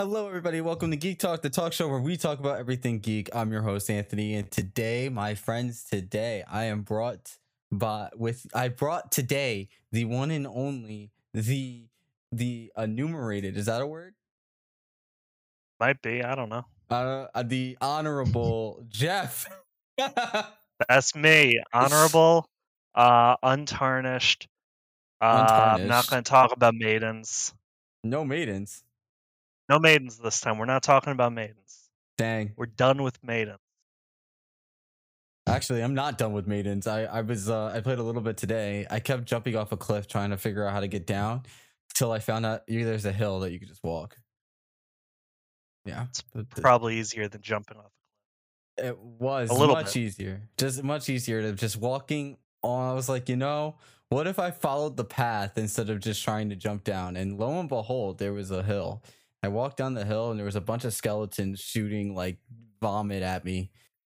Hello, everybody. Welcome to Geek Talk, the talk show where we talk about everything geek. I'm your host, Anthony, and today, my friends, today I am brought by with I brought today the one and only the the enumerated. Is that a word? Might be. I don't know. Uh, uh, the honorable Geoff. That's me. Honorable, uh, untarnished. Uh, I'm not going to talk about maidens. no maidens. No maidens this time. We're not talking about maidens. Dang. We're done with maidens. Actually, I'm not done with maidens. I I was uh, I played a little bit today. I kept jumping off a cliff trying to figure out how to get down till I found out there's a hill that you could just walk. Yeah, It's Probably easier than jumping off. it was a little much bit. easier. Just much easier to just walking on. I was like, you know, what if I followed the path instead of just trying to jump down? And lo and behold, there was a hill. I walked down the hill and there was a bunch of skeletons shooting like vomit at me.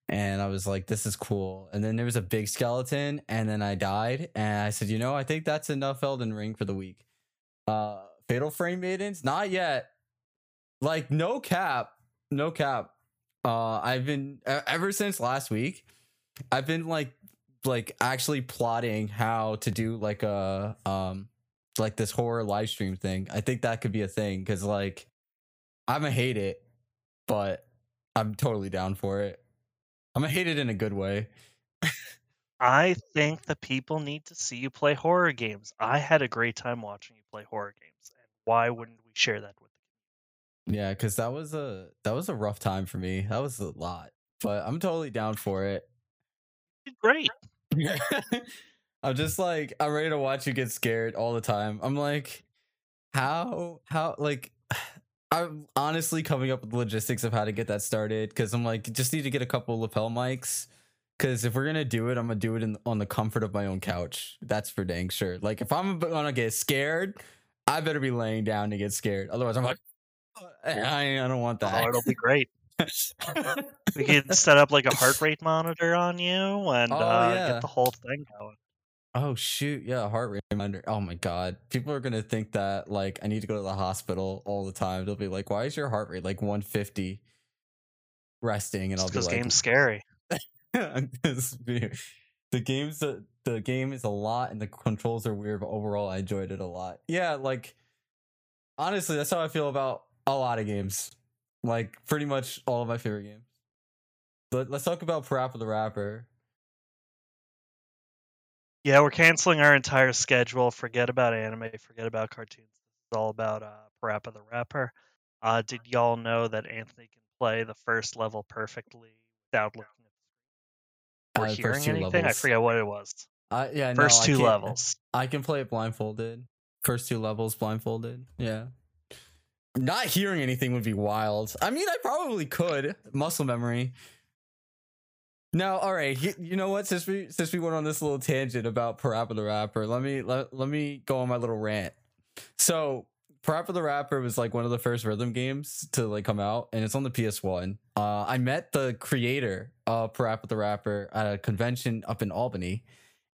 And I was like, this is cool. And then there was a big skeleton, and then I died. And I said, you know, I think that's enough Elden Ring for the week. Uh Fatal Frame Maidens? Not yet. Like, no cap. No cap. Uh I've been ever since last week, I've been like like actually plotting how to do like a um like this horror live stream thing. I think that could be a thing because like I'm gonna hate it, but I'm totally down for it. I'm gonna hate it in a good way. I think the people need to see you play horror games. I had a great time watching you play horror games. And why wouldn't we share that with them? Yeah, because that was a that was a rough time for me. That was a lot, but I'm totally down for it. Great. I'm just like I'm ready to watch you get scared all the time. I'm like, how how like I'm honestly coming up with logistics of how to get that started because I'm like just need to get a couple lapel mics. Because if we're gonna do it, I'm gonna do it in, on the comfort of my own couch. That's for dang sure. Like if I'm gonna get scared, I better be laying down to get scared. Otherwise, I'm like, I, I don't want Oh, that. it'll be great. We can set up like a heart rate monitor on you and Oh, uh, yeah. get the whole thing going. Oh shoot, yeah, heart rate reminder. Oh my god. People are gonna think that like I need to go to the hospital all the time. They'll be like, Why is your heart rate like 150 resting? And I'll be like game's scary. The game's the, the game is a lot and the controls are weird, but overall I enjoyed it a lot. Yeah, like honestly, that's how I feel about a lot of games. Like pretty much all of my favorite games. But let's talk about Parappa the Rapper. Yeah, we're canceling our entire schedule. Forget about anime. Forget about cartoons. This is all about uh, Parappa the Rapper. Uh, did y'all know that Anthony can play the first level perfectly without looking at Uh, or first hearing two anything? I forget what it was. Uh, yeah, First no, two can't- levels. I can play it blindfolded. First two levels blindfolded. Yeah. Not hearing anything would be wild. I mean, I probably could. Muscle memory. Now, all right. You know what? Since we since we went on this little tangent about Parappa the Rapper, let me let, let me go on my little rant. So, Parappa the Rapper was like one of the first rhythm games to like come out, and it's on the PS1. Uh, I met the creator of Parappa the Rapper at a convention up in Albany,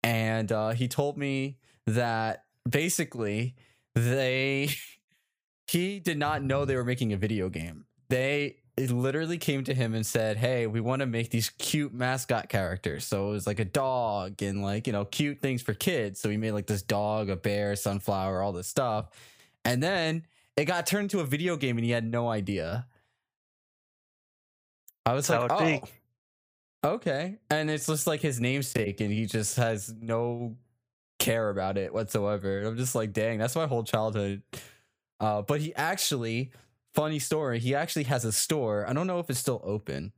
and uh, he told me that basically they he did not know they were making a video game. They it literally came to him and said, "Hey, we want to make these cute mascot characters." So it was like a dog and like you know cute things for kids. So we made like this dog, a bear, sunflower, all this stuff, and then it got turned into a video game, and he had no idea. I was That's like, "Oh, be. okay," and it's just like his namesake, and he just has no care about it whatsoever. I'm just like, dang, that's my whole childhood. Uh, but he actually, funny story, he actually has a store. I don't know if it's still open,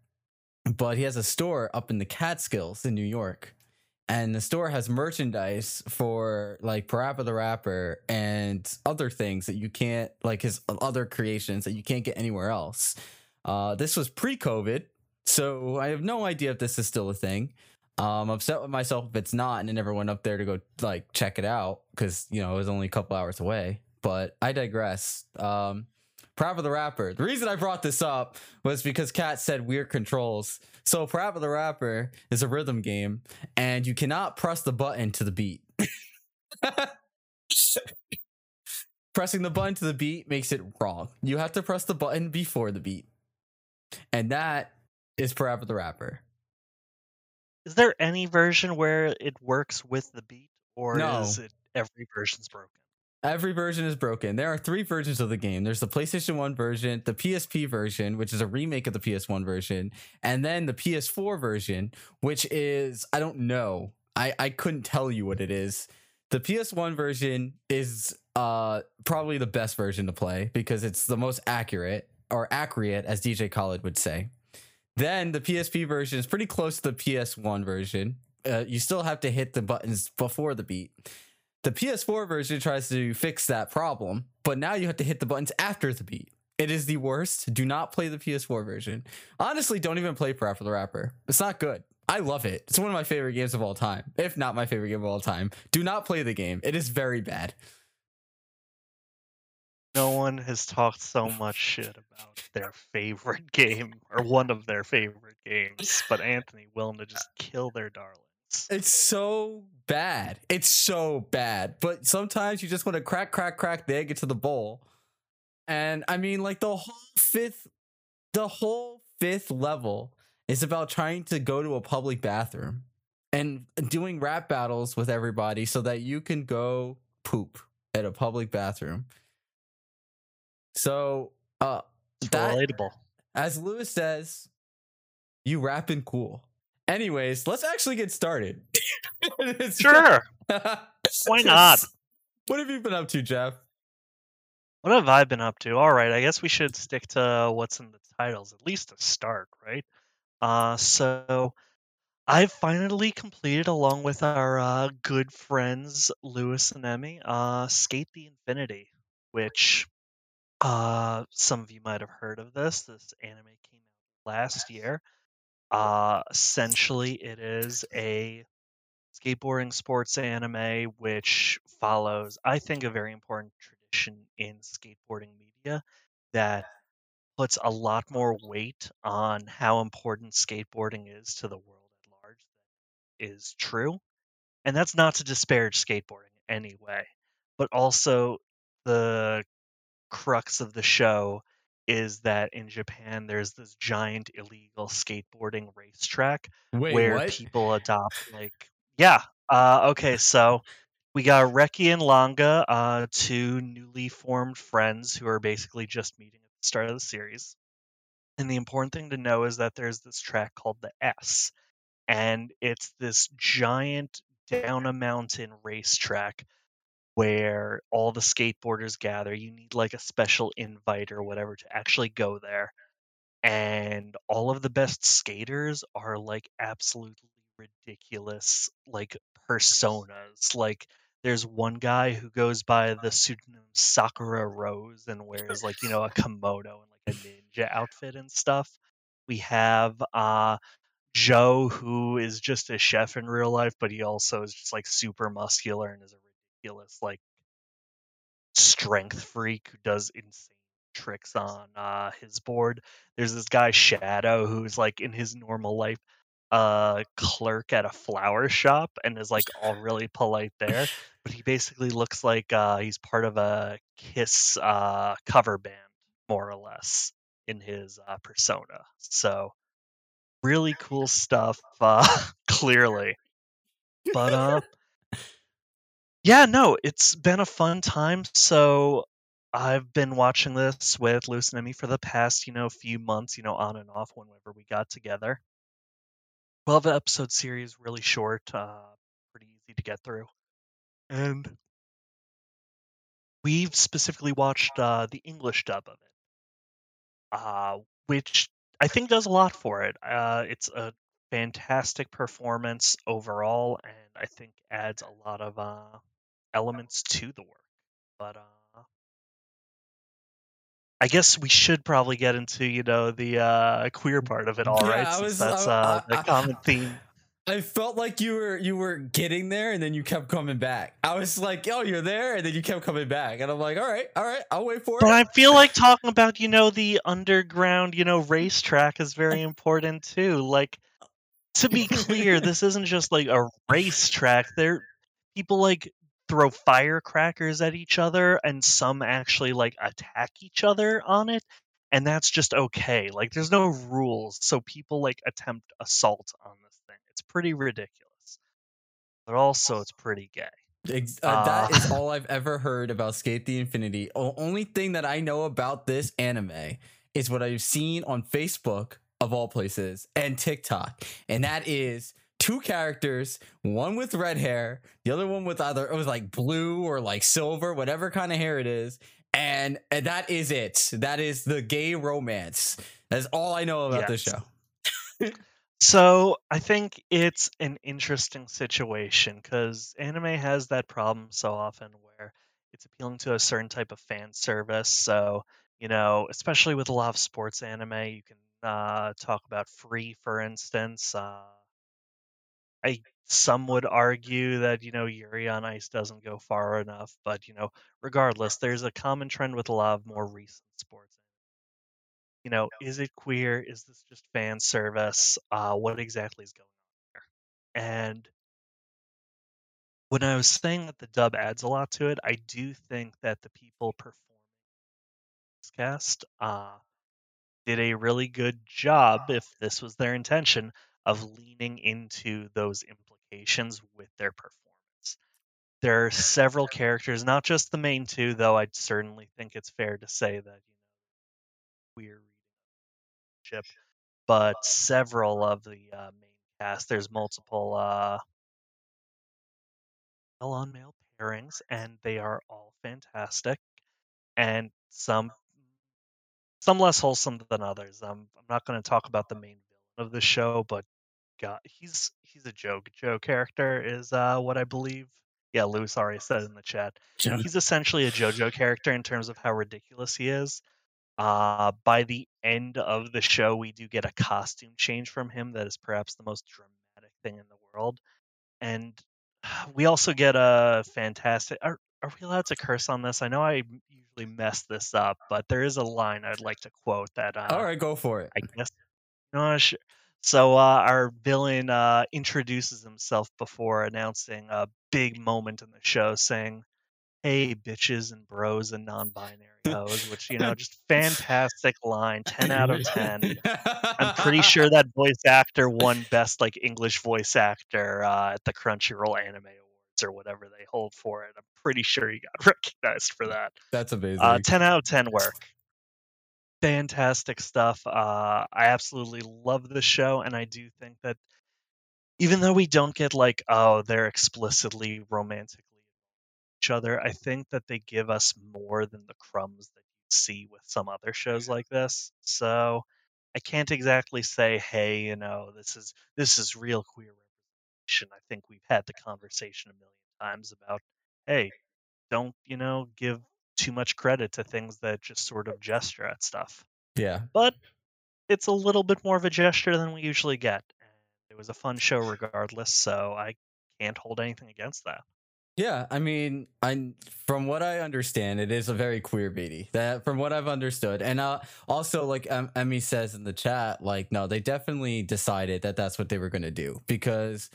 but he has a store up in the Catskills in New York. And the store has merchandise for like Parappa the Rapper and other things that you can't, like his other creations that you can't get anywhere else. Uh, this was pre COVID, so I have no idea if this is still a thing. Um, I'm upset with myself if it's not, and I never went up there to go like check it out because you know it was only a couple hours away. But I digress. Um, Parappa the Rapper. The reason I brought this up was because Kat said weird controls. So Parappa the Rapper is a rhythm game, and you cannot press the button to the beat. pressing the button to the beat makes it wrong. You have to press the button before the beat. And that is Parappa the Rapper. Is there any version where it works with the beat, or No. is it every version's broken? Every version is broken. There are three versions of the game. There's the PlayStation 1 version, the PSP version, which is a remake of the PS1 version, and then the PS4 version, which is I don't know. I I couldn't tell you what it is. The PS1 version is uh probably the best version to play because it's the most accurate or accurate as DJ Khaled would say. Then the PSP version is pretty close to the PS1 version. Uh, you still have to hit the buttons before the beat. The PS4 version tries to fix that problem, but now you have to hit the buttons after the beat. It is the worst. Do not play the PS4 version. Honestly, don't even play Parappa the Rapper. It's not good. I love it. It's one of my favorite games of all time, if not my favorite game of all time. Do not play the game. It is very bad. No one has talked so much shit about their favorite game or one of their favorite games, but Anthony willing to just kill their darlings. It's so bad. It's so bad. But sometimes you just want to crack, crack, crack the egg into the bowl. And I mean, like the whole fifth, the whole fifth level is about trying to go to a public bathroom and doing rap battles with everybody so that you can go poop at a public bathroom. So, uh, That- relatable. as Lewis says, you rapping cool. Anyways, let's actually get started. Sure. Why not? What have you been up to, Geoff? What have I been up to? All right, I guess we should stick to what's in the titles, at least to start, right? Uh, so I've finally completed, along with our uh, good friends Lewis and Emmy, uh, Sk8 the Infinity, which uh, some of you might have heard of this. This anime came out last year. Uh, essentially, it is a skateboarding sports anime which follows, I think, a very important tradition in skateboarding media that puts a lot more weight on how important skateboarding is to the world at large than is true. And that's not to disparage skateboarding in any way, but also the crux of the show is that in Japan there's this giant illegal skateboarding racetrack Wait, where what? people adopt like yeah uh okay so we got Reki and Langa, uh, two newly formed friends who are basically just meeting at the start of the series. And the important thing to know is that there's this track called the S, and it's this giant down a mountain racetrack where all the skateboarders gather. You need like a special invite or whatever to actually go there. And all of the best skaters are like absolutely ridiculous, like personas. Like there's one guy who goes by the pseudonym Sakura Rose and wears like, you know, a kimono and like a ninja outfit and stuff. We have uh Joe who is just a chef in real life, but he also is just like super muscular and is a ridiculous like strength freak who does insane tricks on uh his board. There's this guy Shadow who's like in his normal life a clerk at a flower shop and is like all really polite there, but he basically looks like uh he's part of a Kiss uh cover band more or less in his uh persona. So really cool stuff uh clearly. But uh yeah, no, it's been a fun time. So I've been watching this with Luce and Emmy for the past, you know, few months, you know, on and off whenever we got together. 12 episode series, really short, uh, pretty easy to get through. And we've specifically watched uh, the English dub of it, uh, which I think does a lot for it. Uh, it's a fantastic performance overall, and I think adds a lot of uh, elements to the work. But uh, I guess we should probably get into you know the uh, queer part of it all, Yeah, right? Since was- that's uh, the common theme. I felt like you were you were getting there and then you kept coming back. I was like, "Oh, you're there," and then you kept coming back, and I'm like, "All right, all right, I'll wait for But it." But I feel like talking about, you know, the underground, you know, racetrack is very important too. Like, to be clear, this isn't just like a racetrack. There, people like throw firecrackers at each other and some actually like attack each other on it and that's just okay like there's no rules so people like attempt assault on this thing it's pretty ridiculous but also it's pretty gay Ex- uh, that Uh. all I've ever heard about Sk8 the Infinity. O- only thing that I know about this anime is what I've seen on Facebook, of all places, and TikTok. And that is two characters, one with red hair, the other one with either, it was like blue or like silver, whatever kind of hair it is. And, and that is it. That is the gay romance. That's all I know about this show. So I think it's an interesting situation because anime has that problem so often where it's appealing to a certain type of fan service. So you know, especially with a lot of sports anime, you can uh, talk about Free, for instance. Uh, I some would argue that you know Yuri on Ice doesn't go far enough, but you know, regardless, there's a common trend with a lot of more recent sports you know, is it queer? Is this just fan service? Uh, what exactly is going on there? And when I was saying that the dub adds a lot to it, I do think that the people performing this cast uh, did a really good job, if this was their intention, of leaning into those implications with their performance. There are several characters, not just the main two, though I'd certainly think it's fair to say that, you know, queer ship, but several of the uh, main cast. There's multiple uh, male on male pairings, and they are all fantastic, and some some less wholesome than others. Um, I'm not going to talk about the main villain of the show, but God, he's he's a joke. Joe character is uh, what I believe. Yeah, Lewis already said in the chat. He's essentially a JoJo character in terms of how ridiculous he is. Uh, by the end of the show, we do get a costume change from him that is perhaps the most dramatic thing in the world. And we also get a fantastic. Are, are we allowed to curse on this? I know I usually mess this up, but there is a line I'd like to quote that. Uh, All right, go for it. I guess. No, sure. So uh, our villain uh, introduces himself before announcing a big moment in the show, saying, "Hey, bitches and bros and non-binary hoes," which you know, just fantastic line, ten out of ten. I'm pretty sure that voice actor won best like English voice actor uh, at the Crunchyroll Anime Awards or whatever they hold for it. I'm pretty sure he got recognized for that. That's amazing. Uh, 10 out of 10 work. Fantastic stuff. Uh, I absolutely love the show, and I do think that even though we don't get like, oh, they're explicitly romantically each other, I think that they give us more than the crumbs that you see with some other shows like this. So I can't exactly say, hey, you know, this is this is real queer representation. I think we've had the conversation a million times about, hey, don't you know give too much credit to things that just sort of gesture at stuff. yeah. But it's a little bit more of a gesture than we usually get. It was a fun show regardless, so I can't hold anything against that. Yeah, I mean, I from what I understand, it is a very queerbaity. That from what I've understood, and uh, also like um, Emmy says in the chat, like no, they definitely decided that that's what they were gonna do because,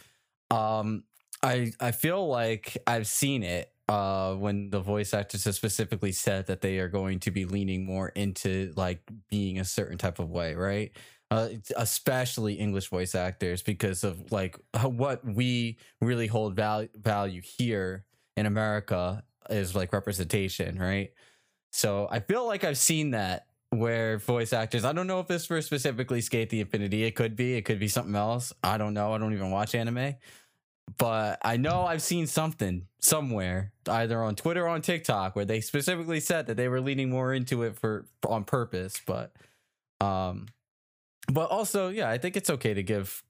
um, I I feel like I've seen it uh when the voice actors have specifically said that they are going to be leaning more into like being a certain type of way, right? uh, especially English voice actors, because of like what we really hold value value here in America is like representation, right? So I feel like I've seen that where voice actors. I don't know if this for specifically Sk8 the Infinity. It could be. It could be something else. I don't know. I don't even watch anime. But I know I've seen something somewhere, either on Twitter or on TikTok, where they specifically said that they were leaning more into it for on purpose. But um but also yeah i think it's okay to give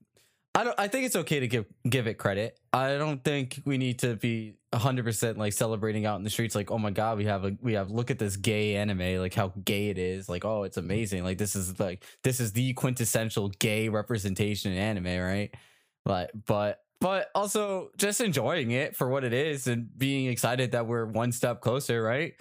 i don't i think it's okay to give give it credit i don't think we need to be 100% like celebrating out in the streets like oh my god we have a we have look at this gay anime like how gay it is like oh it's amazing like this is like this is the quintessential gay representation in anime right like but but also just enjoying it for what it is and being excited that we're one step closer right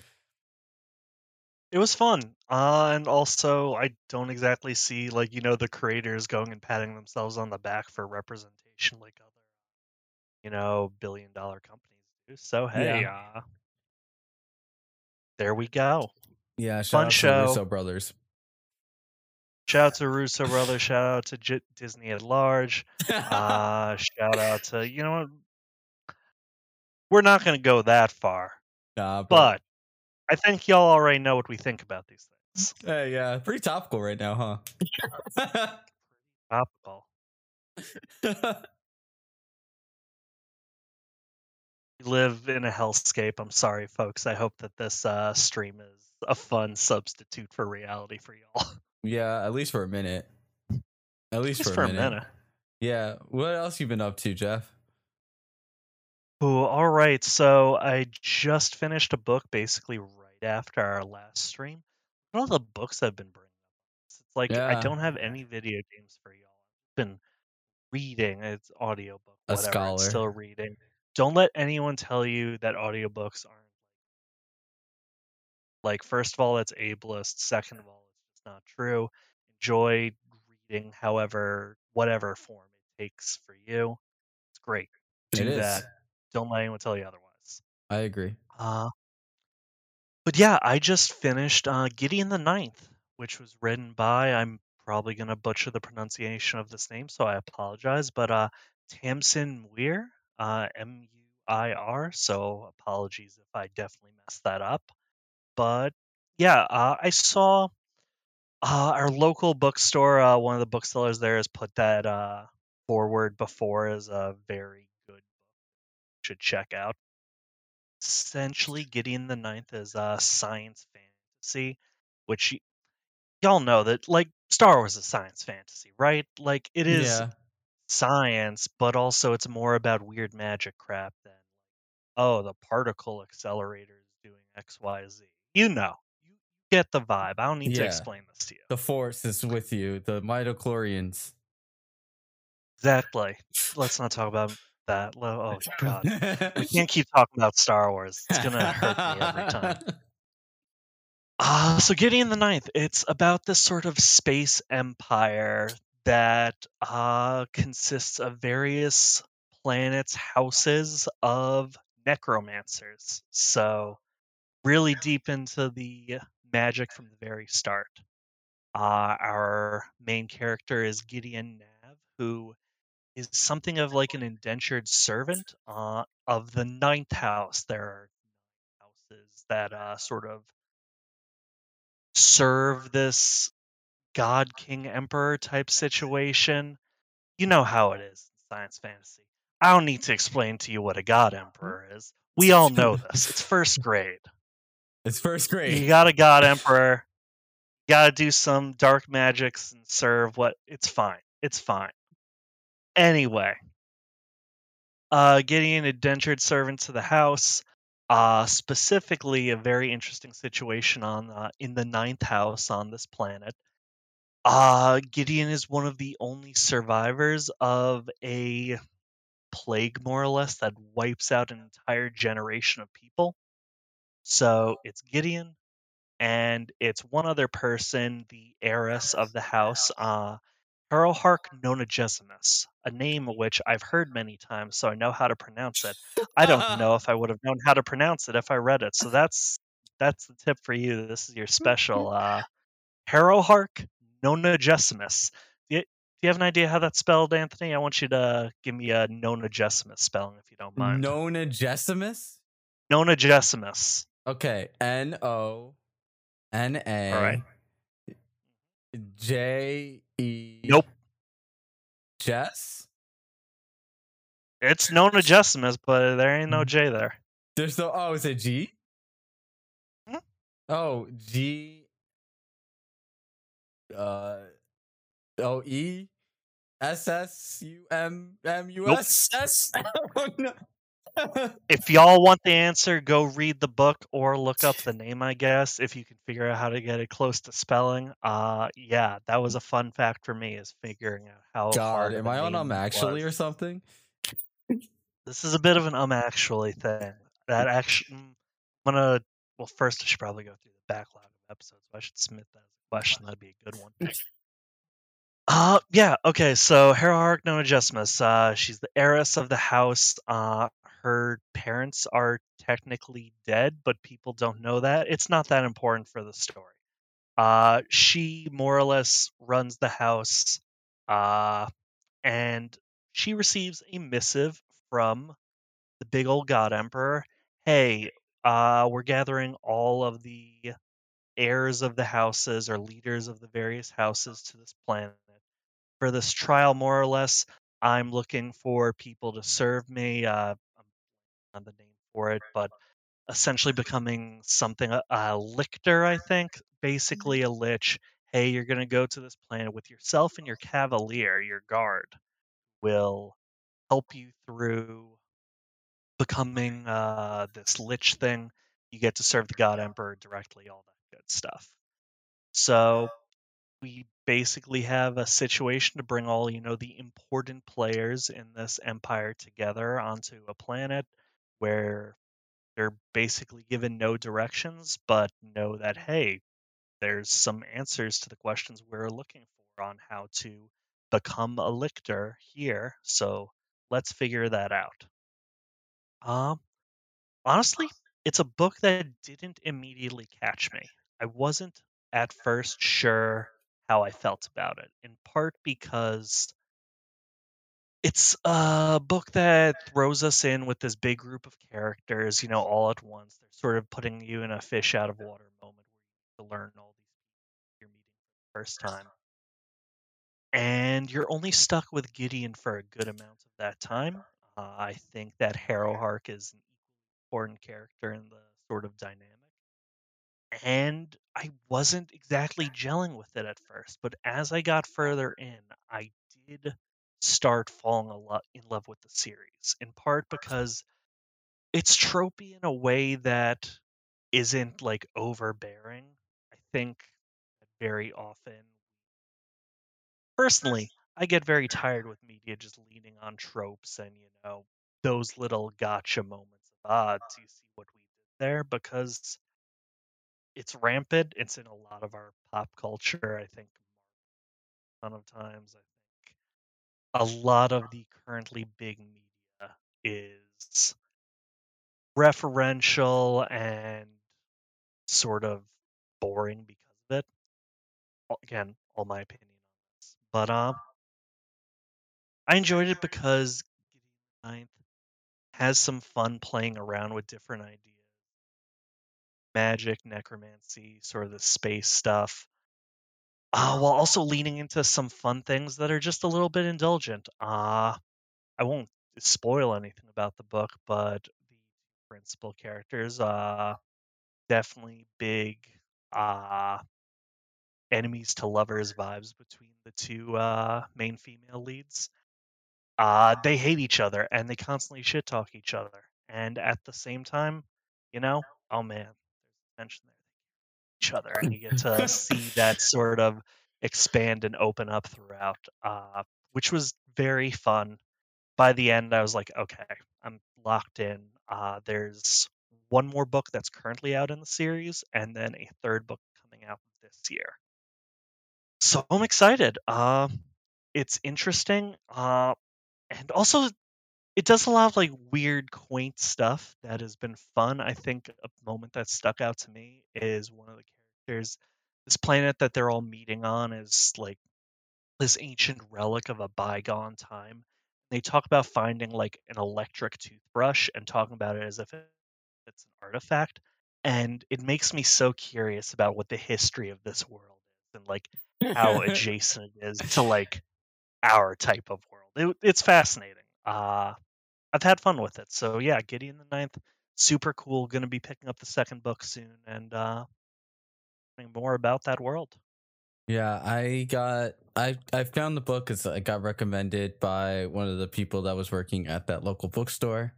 It was fun. Uh, and also, I don't exactly see, like, you know, the creators going and patting themselves on the back for representation like other, you know, billion dollar companies do. So hey, uh, there we go. Yeah, shout Fun out show. Russo brothers. Shout out to Russo brothers. Shout out to J- Disney at large. Uh, shout out to you know what? We're not going to go that far, nah, but I think y'all already know what we think about these things. hey, yeah, pretty topical right now, huh? Topical. We live in a hellscape. I'm sorry, folks. I hope that this uh, stream is a fun substitute for reality for y'all. yeah, at least for a minute. At least, for, for a, minute. Yeah. What else you been up to, Geoff? Ooh, all right. So I just finished a book basically right after our last stream. All the books I've been bringing up. It's like I don't have any video games for y'all. I've been reading. It's audiobook, A whatever. scholar. It's still reading. Don't let anyone tell you that audiobooks aren't like first of all, it's ableist. Second of all, it's just not true. Enjoy reading however whatever form it takes for you. It's great. Do is. that. Don't let anyone tell you otherwise. I agree. Uh, but yeah, I just finished uh, Gideon the Ninth, which was written by, I'm probably going to butcher the pronunciation of this name, so I apologize, but uh, Tamsyn Muir, uh, M U I R, so apologies if I definitely messed that up. But yeah, uh, I saw uh, our local bookstore, uh, one of the booksellers there has put that uh, forward before as a very good book should check out essentially Gideon the Ninth is uh, science fantasy, which y- y'all know that like Star Wars is science fantasy, right? Like it is Yeah. science, but also it's more about weird magic crap than oh the particle accelerator is doing X Y Z. You know, you get the vibe. I don't need to explain this to you. The force is with you. The midichlorians. Exactly. Let's not talk about that. Oh god, we can't keep talking about Star Wars. It's gonna hurt me every time. Uh, so Gideon the Ninth, it's about this sort of space empire that uh, consists of various planets, houses of necromancers. So really deep into the magic from the very start. Uh, our main character is Gideon Nav, who is something of like an indentured servant uh, of the ninth house. There are houses that uh, sort of serve this god king emperor type situation. You know how it is in science fantasy. I don't need to explain to you what a god emperor is. We all know this. It's first grade. It's first grade. You got a god emperor. You got to do some dark magics and serve what. It's fine. It's fine. Anyway, uh, Gideon an indentured servant to the house. Uh, specifically, a very interesting situation on uh, in the ninth house on this planet. Uh, Gideon is one of the only survivors of a plague, more or less, that wipes out an entire generation of people. So it's Gideon, and it's one other person, the heiress of the house, uh, Harrowhark Nonagesimus, a name which I've heard many times, so I know how to pronounce it. I don't know if I would have known how to pronounce it if I read it. So that's that's the tip for you. This is your special uh, Harrowhark Nonagesimus. Do you, do you have an idea how that's spelled, Anthony? I want you to give me a Nonagesimus spelling if you don't mind. Nonagesimus? Nonagesimus. Okay. N O N A. All right. J E. Nope. Jess? It's Nonagesimus, but there ain't no Mm. J there. There's no. Oh, is it G? Mhm. Oh, G. Uh. O E. S S U M M U S S. Oh, no. If y'all want the answer, go read the book or look up the name, I guess, if you can figure out how to get it close to spelling. Uh yeah, that was a fun fact for me is figuring out how God, am I on um actually or was. something? This is a bit of an um actually thing. That actually I'm gonna well first I should probably go through the backlog of episodes. I should submit that as a question. That'd be a good one. Uh yeah, okay, so Harrowhark Nonagesimus, uh she's the heiress of the house. Uh her parents are technically dead, but people don't know that. It's not that important for the story. Uh, she more or less runs the house, uh, and she receives a missive from the big old god emperor. Hey, uh, we're gathering all of the heirs of the houses or leaders of the various houses to this planet for this trial, more or less. I'm looking for people to serve me. Uh, the name for it, but essentially becoming something a, a lictor, I think, basically a lich. Hey, you're gonna go to this planet with yourself and your cavalier, your guard, will help you through becoming uh, this lich thing. You get to serve the God Emperor directly, all that good stuff. So we basically have a situation to bring all you know the important players in this empire together onto a planet where they're basically given no directions but know that hey there's some answers to the questions we're looking for on how to become a lictor here so let's figure that out. Um honestly it's a book that didn't immediately catch me. I wasn't at first sure how I felt about it, in part because it's a book that throws us in with this big group of characters, you know, all at once. They're sort of putting you in a fish out of water moment where you have to learn all these you're meeting for the first time. And you're only stuck with Gideon for a good amount of that time. Uh, I think that Harrowhark is an important character in the sort of dynamic and I wasn't exactly gelling with it at first, but as I got further in, I did start falling a lot in love with the series, in part because it's tropey in a way that isn't like overbearing. I think very often personally, I get very tired with media just leaning on tropes and, you know, those little gotcha moments of ah, do you see what we did there? Because it's rampant. It's in a lot of our pop culture. I think a ton of times. I a lot of the currently big media is referential and sort of boring because of it. Again, all my opinion on this, but um, I enjoyed it because Ninth has some fun playing around with different ideas magic, necromancy, sort of the space stuff, uh, while also leaning into some fun things that are just a little bit indulgent. Uh, I won't spoil anything about the book, but the principal characters, uh, definitely big uh, enemies to lovers vibes between the two uh, main female leads. Uh, they hate each other and they constantly shit talk each other. And at the same time, you know, oh man, mention there each other and you get to see that sort of expand and open up throughout uh, which was very fun. By the end i was like okay i'm locked in uh, there's one more book that's currently out in the series and then a third book coming out this year. So i'm excited uh, it's interesting uh, and also it does a lot of like weird, quaint stuff that has been fun. I think a moment that stuck out to me is one of the characters. This planet that they're all meeting on is like this ancient relic of a bygone time. They talk about finding like an electric toothbrush and talking about it as if it's an artifact. And it makes me so curious about what the history of this world is and like how adjacent it is to like our type of world. It, it's fascinating. Uh, I've had fun with it. So yeah, Gideon the Ninth, super cool. Going to be picking up the second book soon and uh, more about that world. Yeah, I got I I found the book because I got recommended by one of the people that was working at that local bookstore.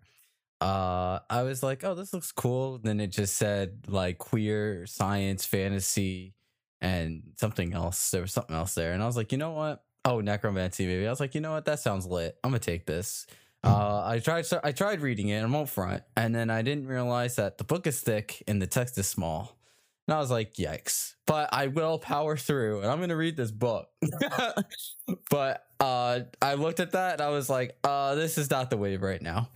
Uh, I was like, oh, this looks cool. Then it just said like queer science fantasy and something else. There was something else there, and I was like, you know what? Oh, necromancy, maybe. I was like, you know what? That sounds lit. I'm gonna take this. Uh, I tried. I tried reading it. I'm up front, and then I didn't realize that the book is thick and the text is small. And I was like, "Yikes!" But I will power through, and I'm gonna read this book. but uh, I looked at that and I was like, "Uh, this is not the wave right now."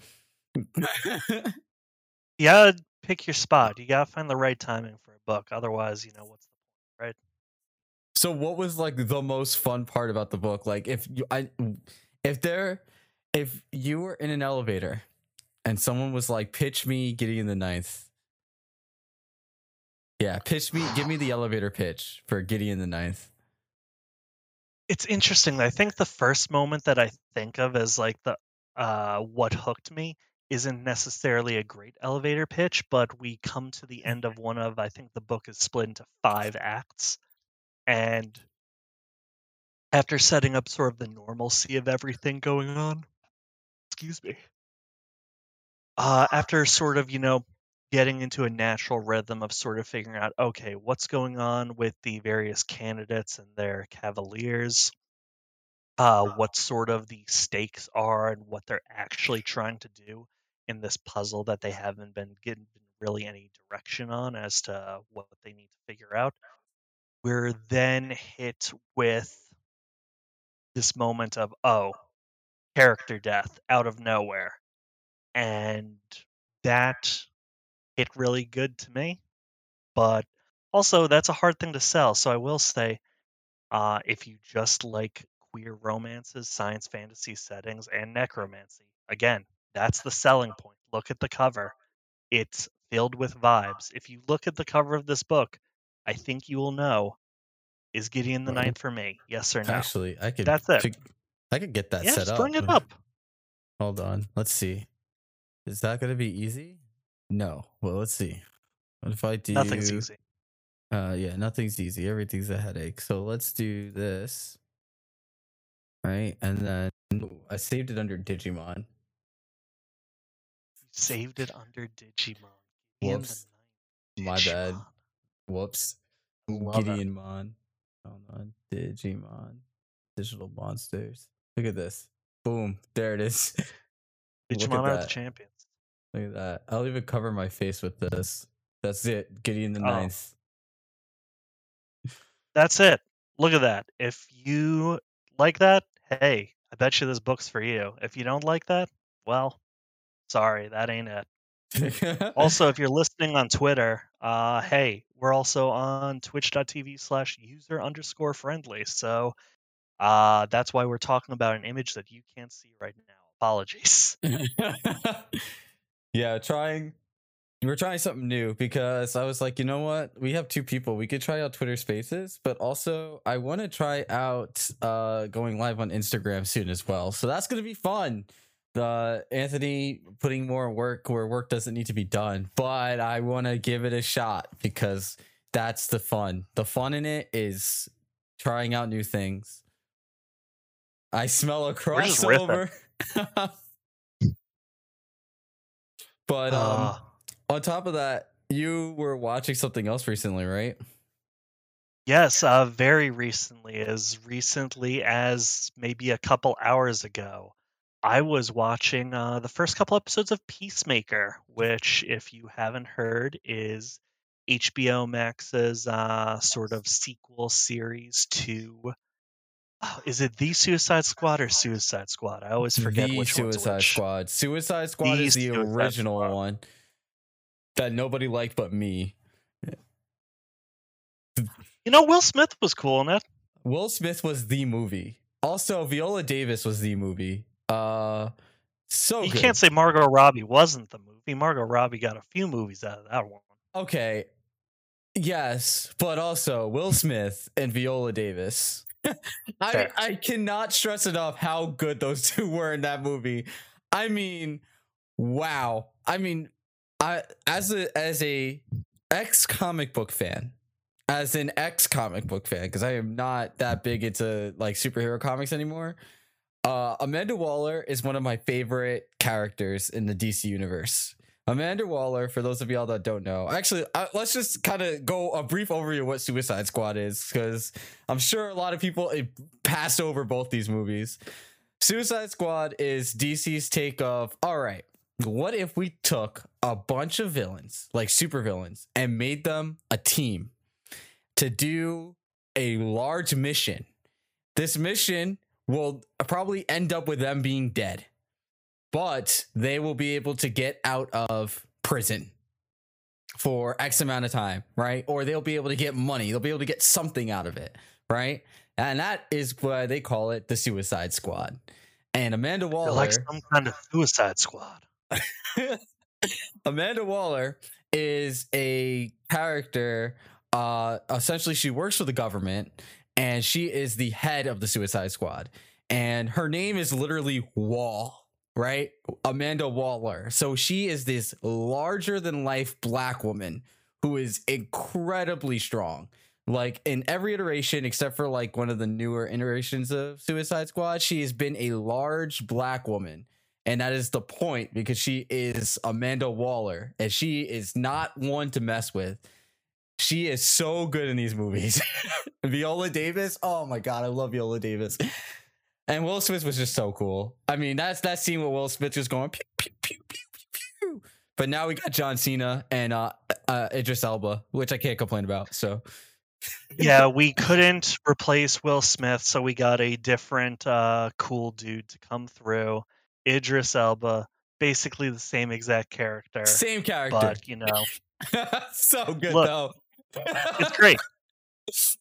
You gotta pick your spot. You gotta find the right timing for a book. Otherwise, you know what's the point, right? so what was like the most fun part about the book? Like if you I if there if you were in an elevator and someone was like, pitch me Gideon the Ninth. Yeah, pitch me give me the elevator pitch for Gideon the Ninth. It's interesting. I think the first moment that I think of as like the uh what hooked me isn't necessarily a great elevator pitch, but we come to the end of one of I think the book is split into five acts. And after setting up sort of the normalcy of everything going on, excuse me. Uh after sort of, you know, getting into a natural rhythm of sort of figuring out, okay, what's going on with the various candidates and their cavaliers, uh, what sort of the stakes are and what they're actually trying to do in this puzzle that they haven't been given really any direction on as to what they need to figure out. We're then hit with this moment of, oh, character death out of nowhere. And that hit really good to me. But also, that's a hard thing to sell. So I will say, uh, if you just like queer romances, science fantasy settings, and necromancy, again, that's the selling point. Look at the cover. It's filled with vibes. If you look at the cover of this book, I think you will know is Gideon the. Ninth for me? Yes or no? Actually, I could That's it. fig- I could get that set up. bring it up. Hold on. Let's see. Is that gonna be easy? No. Well, let's see. What if I do Nothing's easy. Uh yeah, nothing's easy. Everything's a headache. So let's do this. Right? And then ooh, I saved it under Digimon. Saved it under Digimon. Whoops. the My bad. Whoops. Love it. Gideon Mon. Hold on. Digimon. Digital monsters. Look at this. Boom. There it is. Look at Digimon are the champions. Look at that. I'll even cover my face with this. That's it. Gideon the Oh. Ninth. That's it. Look at that. If you like that, hey, I bet you this book's for you. If you don't like that, well, sorry, that ain't it. Also, if you're listening on Twitter, uh, hey, we're also on twitch.tv slash user underscore friendly. So uh, that's why we're talking about an image that you can't see right now. Apologies. yeah, trying. We're trying something new because I was like, you know what? We have two people. We could try out Twitter Spaces, but also I want to try out uh going live on Instagram soon as well. So that's gonna be fun. The Anthony putting more work where work doesn't need to be done, but I want to give it a shot because that's the fun. The fun in it is trying out new things. I smell a We're just riffing. crossover. but um Uh, on top of that, you were watching something else recently, right? yes, uh, very recently, as recently as maybe a couple hours ago, I was watching uh, the first couple episodes of Peacemaker, which, if you haven't heard, is HBO Max's uh, sort of sequel series to. Oh, is it the Suicide Squad or Suicide Squad? I always forget the which one's Suicide which. Squad. Suicide Squad The is the Suicide original Squad. one that nobody liked but me. You know, Will Smith was cool in it. Will Smith was the movie. Also, Viola Davis was the movie. Uh so you good. can't say Margot Robbie wasn't the movie. Margot Robbie got a few movies out of that one. Okay. Yes, but also Will Smith and Viola Davis. I I cannot stress enough how good those two were in that movie. I mean, wow. I mean, I as a as a ex comic book fan, as an ex comic book fan, because I am not that big into like superhero comics anymore. Uh, Amanda Waller is one of my favorite characters in the DC universe. Amanda Waller, for those of y'all that don't know, actually, let's just kind of go a brief overview of what Suicide Squad is, because I'm sure a lot of people eh, passed over both these movies. Suicide Squad is DC's take of, all right, what if we took a bunch of villains, like supervillains, and made them a team to do a large mission? This mission will probably end up with them being dead. But they will be able to get out of prison for X amount of time, right? Or they'll be able to get money. They'll be able to get something out of it, right? And that is why they call it the Suicide Squad. And Amanda They're Waller, like some kind of Suicide Squad. Amanda Waller is a character. Uh, essentially, she works for the government, and she is the head of the Suicide Squad. And her name is literally Wall, right? Amanda Waller. So she is this larger than life black woman who is incredibly strong. Like in every iteration, except for like one of the newer iterations of Suicide Squad, she has been a large black woman. And that is the point because she is Amanda Waller and she is not one to mess with. She is so good in these movies. Viola Davis, oh my god, I love Viola Davis. And Will Smith was just so cool. I mean, that's that scene where Will Smith was going pew, pew, pew, pew, pew, pew. But now we got John Cena and uh, uh Idris Elba, which I can't complain about. So yeah, we couldn't replace Will Smith, so we got a different uh, cool dude to come through. Idris Elba, basically the same exact character, same character, but you know, so good Look, though. it's great.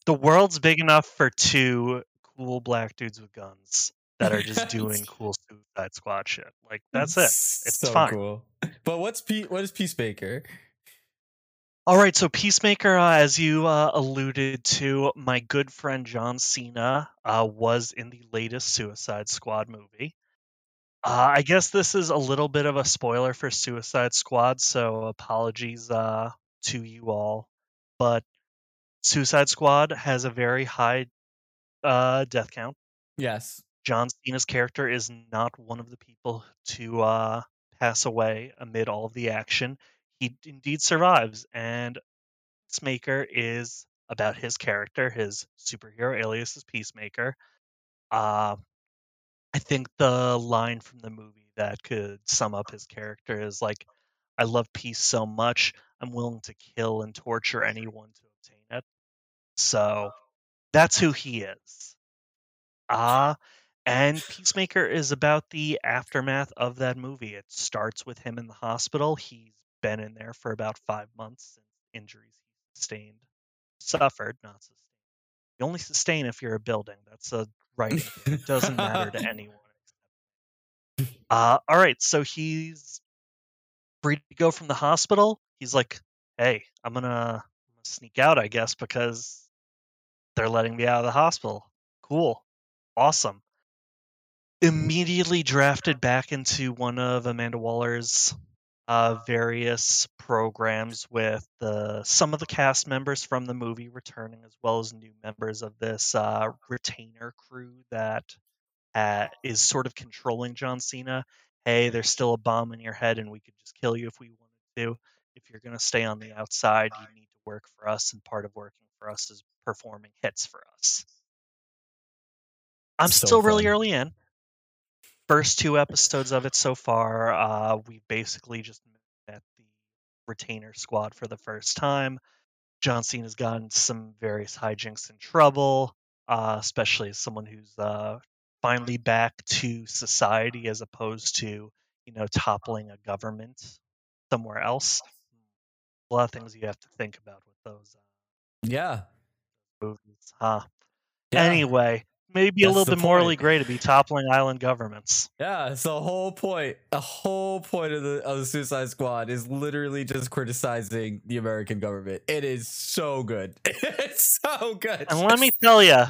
The world's big enough for two cool black dudes with guns that are just doing cool Suicide Squad shit. Like that's it. It's so fine. cool. But what's Pe- what is Peacemaker? All right, so Peacemaker, uh, as you uh, alluded to, my good friend John Cena uh, was in the latest Suicide Squad movie. Uh, I guess this is a little bit of a spoiler for Suicide Squad, so apologies uh, to you all. But Suicide Squad has a very high uh, death count. Yes. John Cena's character is not one of the people to uh, pass away amid all of the action. He indeed survives, and Peacemaker is about his character. His superhero alias is Peacemaker. Uh, I think the line from the movie that could sum up his character is like, "I love peace so much, I'm willing to kill and torture anyone to obtain it." So that's who he is. Ah, and Peacemaker is about the aftermath of that movie. It starts with him in the hospital. He's been in there for about five months since injuries he sustained, suffered, not sustained. You only sustain if you're a building. That's a thing. It doesn't matter to anyone. Uh, all right, so he's free to go from the hospital. He's like, "Hey, I'm gonna, I'm gonna sneak out, I guess, because they're letting me out of the hospital. Cool, awesome." Immediately drafted back into one of Amanda Waller's uh, various programs with the some of the cast members from the movie returning, as well as new members of this uh, retainer crew that uh, is sort of controlling John Cena. Hey, there's still a bomb in your head, and we could just kill you if we wanted to. If you're going to stay on the outside, you need to work for us, and part of working for us is performing hits for us. I'm So still really early in. First two episodes of it so far, uh, we basically just met the retainer squad for the first time. John Cena's gotten some various hijinks and trouble, uh, especially as someone who's uh, finally back to society as opposed to, you know, toppling a government somewhere else. A lot of things you have to think about with those Yeah. Movies, huh? Yeah. Anyway, maybe a little bit morally point. gray to be toppling island governments. Yeah, it's the whole point. The whole point of the of the Suicide Squad is literally just criticizing the American government. It is so good. it's so good. And let me tell you,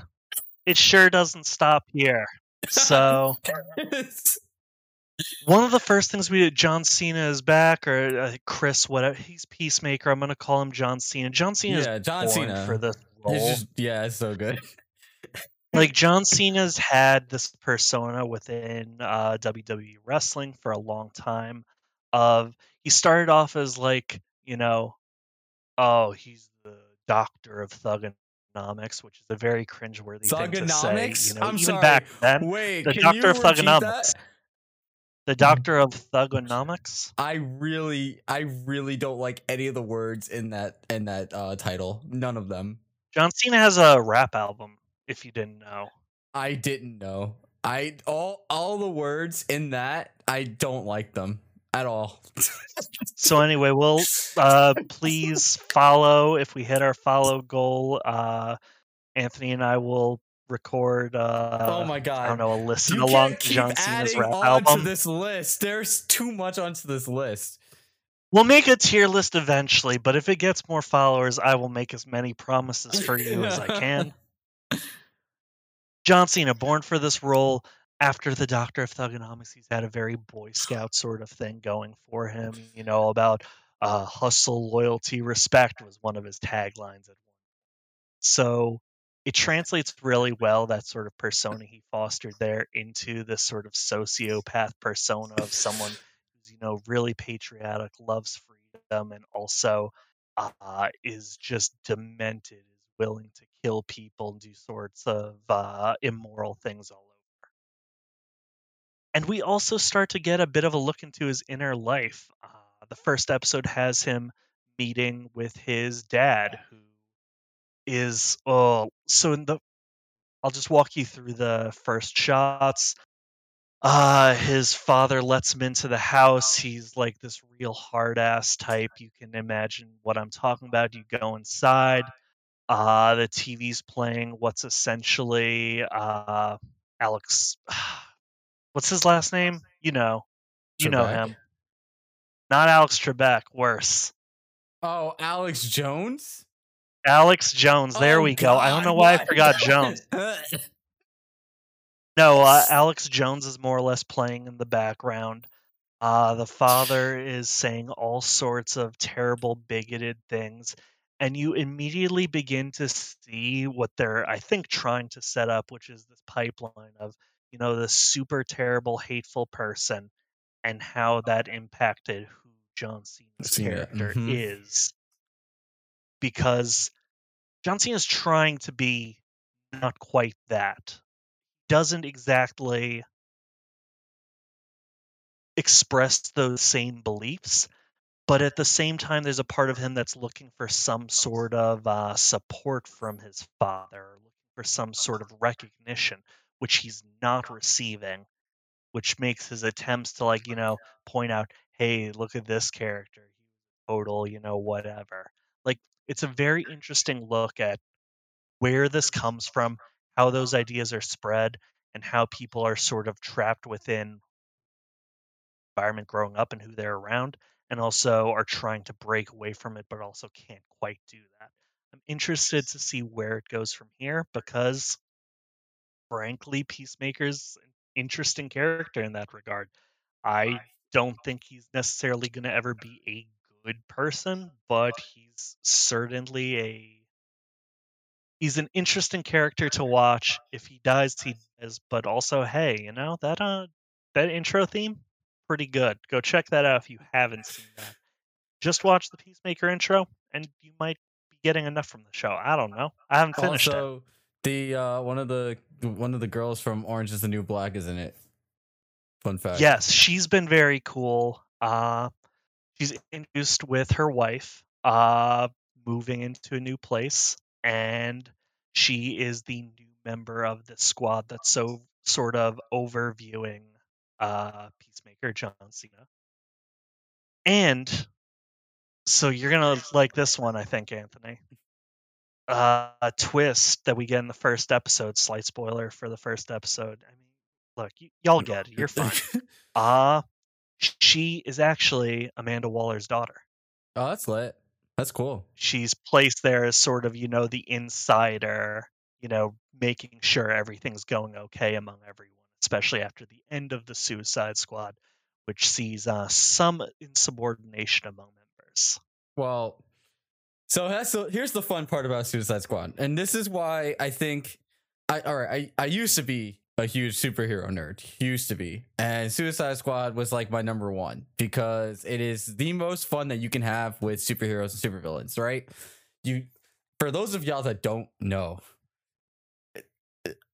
it sure doesn't stop here. So one of the first things we did, John Cena is back, or uh, Chris, whatever. He's Peacemaker. I'm gonna call him John Cena. John Cena yeah, is John Cena for this role. It's just yeah, it's so good. like John Cena's had this persona within uh, WWE wrestling for a long time. Of he started off as like you know, oh he's the doctor of thuganomics, which is a very cringeworthy thing to say. You know, I'm even sorry. back then, Wait, the doctor of thuganomics. that? The doctor of thuganomics. I really, I really don't like any of the words in that in that uh, title. None of them. John Cena has a rap album. If you didn't know, I didn't know. I all all the words in that I don't like them at all. So anyway, we'll uh, please follow if we hit our follow goal. Uh, Anthony and I will record. Uh, oh my god! I don't know a listen you along to John Cena's rap album. to this list. There's too much onto this list. We'll make a tier list eventually, but if it gets more followers, I will make as many promises for you as I can. John Cena, born for this role after the Doctor of Thuganomics, he's had a very Boy Scout sort of thing going for him. You know, about uh, hustle, loyalty, respect was one of his taglines. So it translates really well that sort of persona he fostered there into this sort of sociopath persona of someone who's you know really patriotic, loves freedom, and also uh, is just demented, is willing to kill people and do sorts of uh, immoral things all over. And we also start to get a bit of a look into his inner life. Uh, the first episode has him meeting with his dad, who is oh so in the I'll just walk you through the first shots. Uh his father lets him into the house. He's like this real hard ass type. You can imagine what I'm talking about. You go inside. Uh the TV's playing what's essentially uh Alex what's his last name? You know. You know him. Not Alex Trebek, worse. Oh, Alex Jones. Alex Jones. There Oh, we go. I don't know why I forgot Jones. No, uh, Alex Jones is more or less playing in the background. Uh, the father is saying all sorts of terrible, bigoted things, and you immediately begin to see what they're, I think, trying to set up, which is this pipeline of, you know, this super terrible, hateful person, and how that impacted who John Cena's Cena, character mhm. is. Because John Cena is trying to be not quite that doesn't exactly express those same beliefs but at the same time there's a part of him that's looking for some sort of uh, support from his father looking for some sort of recognition which he's not receiving which makes his attempts to like you know point out hey look at this character total you know whatever. Like it's a very interesting look at where this comes from how those uh-huh. ideas are spread and how people are sort of trapped within environment growing up and who they're around and also are trying to break away from it but also can't quite do that. I'm interested to see where it goes from here because frankly peacemaker's an interesting character in that regard. I don't think he's necessarily going to ever be a good person but he's certainly a he's an interesting character to watch. If he dies, he dies. But also, hey, you know that uh that intro theme, pretty good. Go check that out if you haven't seen that. Just watch the Peacemaker intro, and you might be getting enough from the show. I don't know. I haven't finished it. Also, the uh, one of the one of the girls from Orange is the New Black is in it. Fun fact. Yes, she's been very cool. Uh, she's introduced with her wife, uh, moving into a new place, and she is the new member of the squad that's so sort of overviewing uh, Peacemaker John Cena. And so you're gonna like this one, I think, Anthony. Uh, a twist that we get in the first episode. Slight spoiler for the first episode. I mean, look, y- y'all get it. You're fine. Uh she is actually Amanda Waller's daughter. oh, that's lit. That's cool. She's placed there as sort of, you know, the insider, you know, making sure everything's going okay among everyone, especially after the end of the Suicide Squad, which sees uh, some insubordination among members. Well, so that's the, here's the fun part about Suicide Squad, and this is why I think I all right. I I used to be a huge superhero nerd, used to be, and Suicide Squad was like my number one because it is the most fun that you can have with superheroes and supervillains. Right? You, for those of y'all that don't know,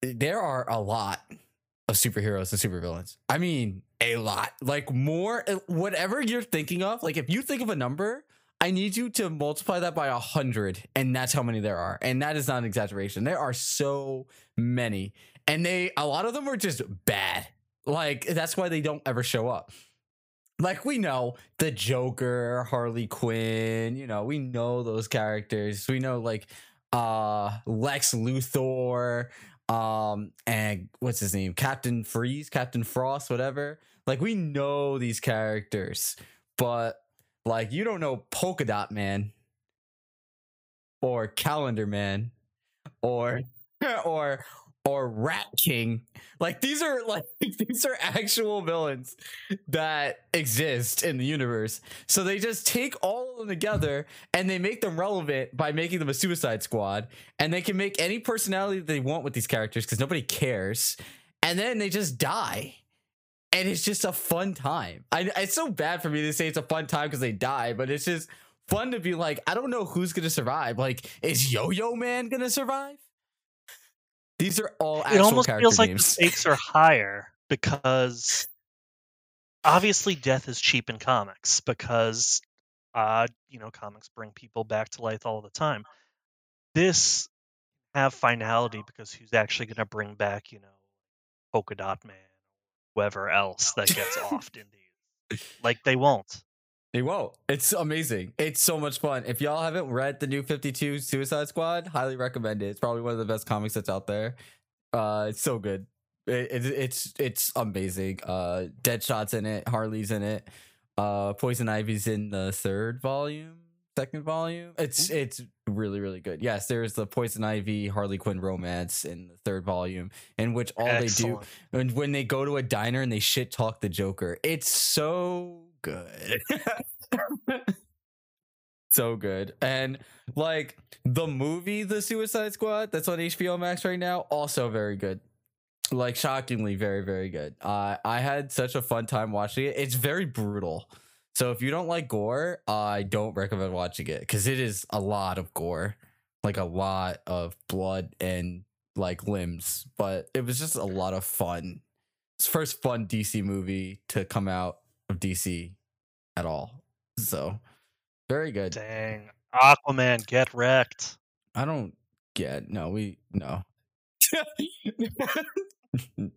there are a lot of superheroes and supervillains. I mean, a lot. Like more, eh, whatever you're thinking of. Like if you think of a number, I need you to multiply that by a hundred, and that's how many there are. And that is not an exaggeration. There are so many, and they a lot of them are just bad. like that's why they don't ever show up. Like we know the Joker, Harley Quinn, you know, we know those characters. We know like uh Lex Luthor, um, and what's his name? Captain Freeze, Captain Frost, whatever. Like we know these characters, but like you don't know Polka Dot Man or Calendar Man or or or Rat King. Like these are like these are actual villains that exist in the universe. So they just take all of them together and they make them relevant by making them a Suicide Squad. And they can make any personality they want with these characters because nobody cares. And then they just die. And it's just a fun time. I, it's so bad for me to say it's a fun time because they die, but it's just fun to be like, I don't know who's gonna survive. Like, is Yo Yo Man gonna survive? These are all it almost feels like the stakes are higher because obviously death is cheap in comics because uh you know comics bring people back to life all the time. This have finality because who's actually going to bring back you know polka dot man whoever else that gets offed in these? Like they won't they won't. It's amazing. It's so much fun. If y'all haven't read the new 52 Suicide Squad, highly recommend it. It's probably one of the best comics that's out there. Uh, it's so good. It, it, it's it's amazing. Uh, Deadshot's in it. Harley's in it. Uh, Poison Ivy's in the third volume, second volume. It's it's really really good. Yes, there's the Poison Ivy Harley Quinn romance in the third volume, in which all Excellent. they do and when they go to a diner and they shit talk the Joker. It's so good. so good. And like the movie The Suicide Squad that's on HBO Max right now, also very good. Like shockingly very very good. Uh, I had such a fun time watching it. It's very brutal. So if you don't like gore, I don't recommend watching it cuz it is a lot of gore. Like a lot of blood and like limbs, but it was just a lot of fun. It's first fun DC movie to come out of DC at all. So very good. Dang. Aquaman, get wrecked. I don't get no, we no.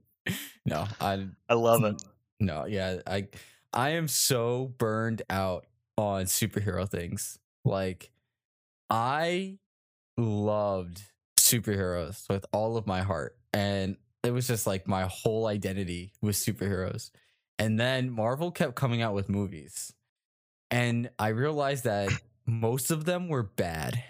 no, I I love it. No, yeah, I I am so burned out on superhero things. Like I loved superheroes with all of my heart and it was just like my whole identity was superheroes. And then Marvel kept coming out with movies. And I realized that most of them were bad.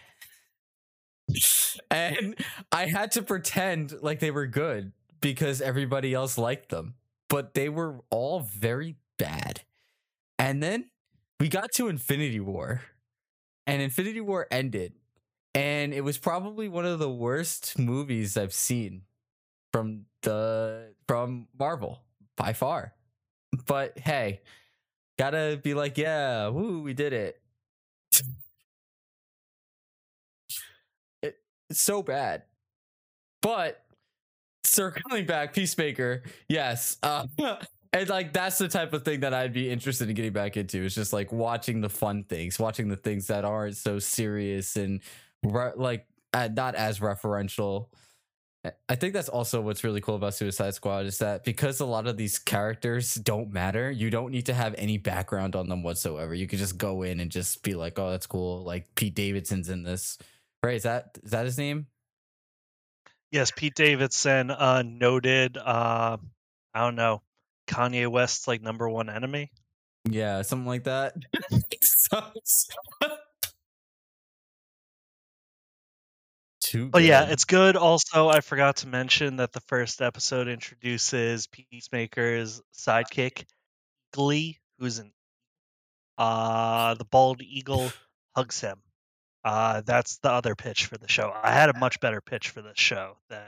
and I had to pretend like they were good because everybody else liked them. But they were all very bad. And then we got to Infinity War. And Infinity War ended. And it was probably one of the worst movies I've seen from the from Marvel by far. But hey, gotta be like, yeah, woo, we did it. it it's so bad. But circling back, Peacemaker, yes. Uh, and like that's the type of thing that I'd be interested in getting back into. It's just like watching the fun things, watching the things that aren't so serious and re- like uh, not as referential. I think that's also what's really cool about Suicide Squad is that because a lot of these characters don't matter, you don't need to have any background on them whatsoever. You can just go in and just be like, "Oh, that's cool." Like Pete Davidson's in this, right? Is that is that his name? Yes, Pete Davidson, uh, noted. Uh, I don't know, Kanye West's like number one enemy. Yeah, something like that. too. Good. But yeah, it's good. Also, I forgot to mention that the first episode introduces Peacemaker's sidekick, Glee, who's an uh the bald eagle hugs him. Uh that's the other pitch for the show. I had a much better pitch for this show than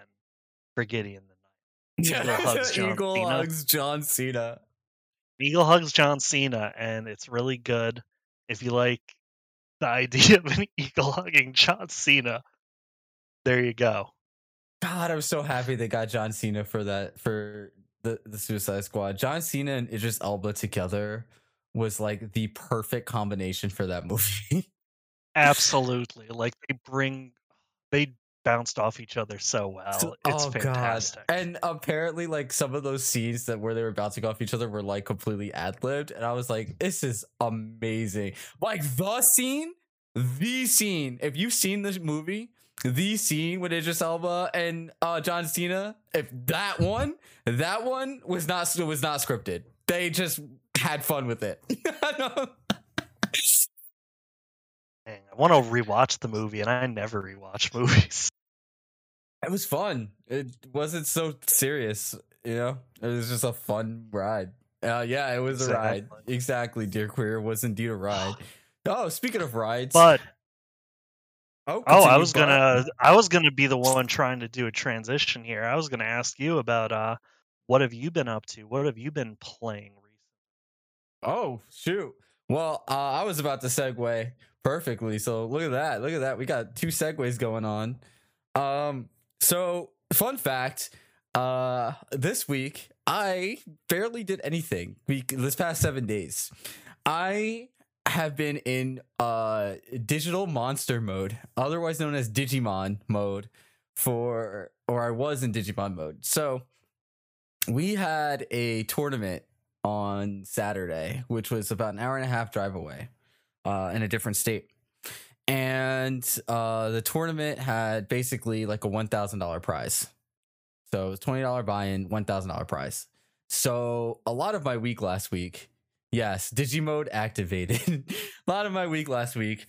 for Gideon the Ninth. Eagle hugs John Eagle Cena. hugs John Cena. Eagle hugs John Cena, and it's really good. If you like the idea of an eagle hugging John Cena, there you go. God, I'm so happy they got John Cena for that for the the Suicide Squad. John Cena and Idris Elba together was like the perfect combination for that movie. Absolutely. Like they bring they bounced off each other so well. So- it's oh, God. fantastic. And apparently, like some of those scenes that where they were bouncing off each other were like completely ad libbed, and I was like, "This is amazing!" Like the scene, the scene. If you've seen this movie, the scene with Idris Elba and uh, John Cena, if that one, that one was not was not scripted. They just had fun with it. Dang, I want to rewatch the movie, and I never rewatch movies. It was fun. It wasn't so serious, you know. It was just a fun ride. Uh, yeah, it was a ride. Exactly. Exactly. Dear Queer was indeed a ride. Oh, speaking of rides, But oh, oh, I was but- gonna, I was gonna be the one trying to do a transition here. I was gonna ask you about uh, what have you been up to? What have you been playing recently? Oh shoot. Well, uh, I was about to segue perfectly. So look at that. Look at that. We got two segues going on. Um. So fun fact. Uh, this week I barely did anything. We this past seven days, I have been in uh digital monster mode, otherwise known as Digimon mode, for or I was in Digimon mode. So we had a tournament on Saturday, which was about an hour and a half drive away, uh, in a different state. And uh, the tournament had basically like a one thousand dollar prize. So it was twenty dollar buy-in, one thousand dollar prize. So a lot of my week last week, yes, Digimode activated. a lot of my week last week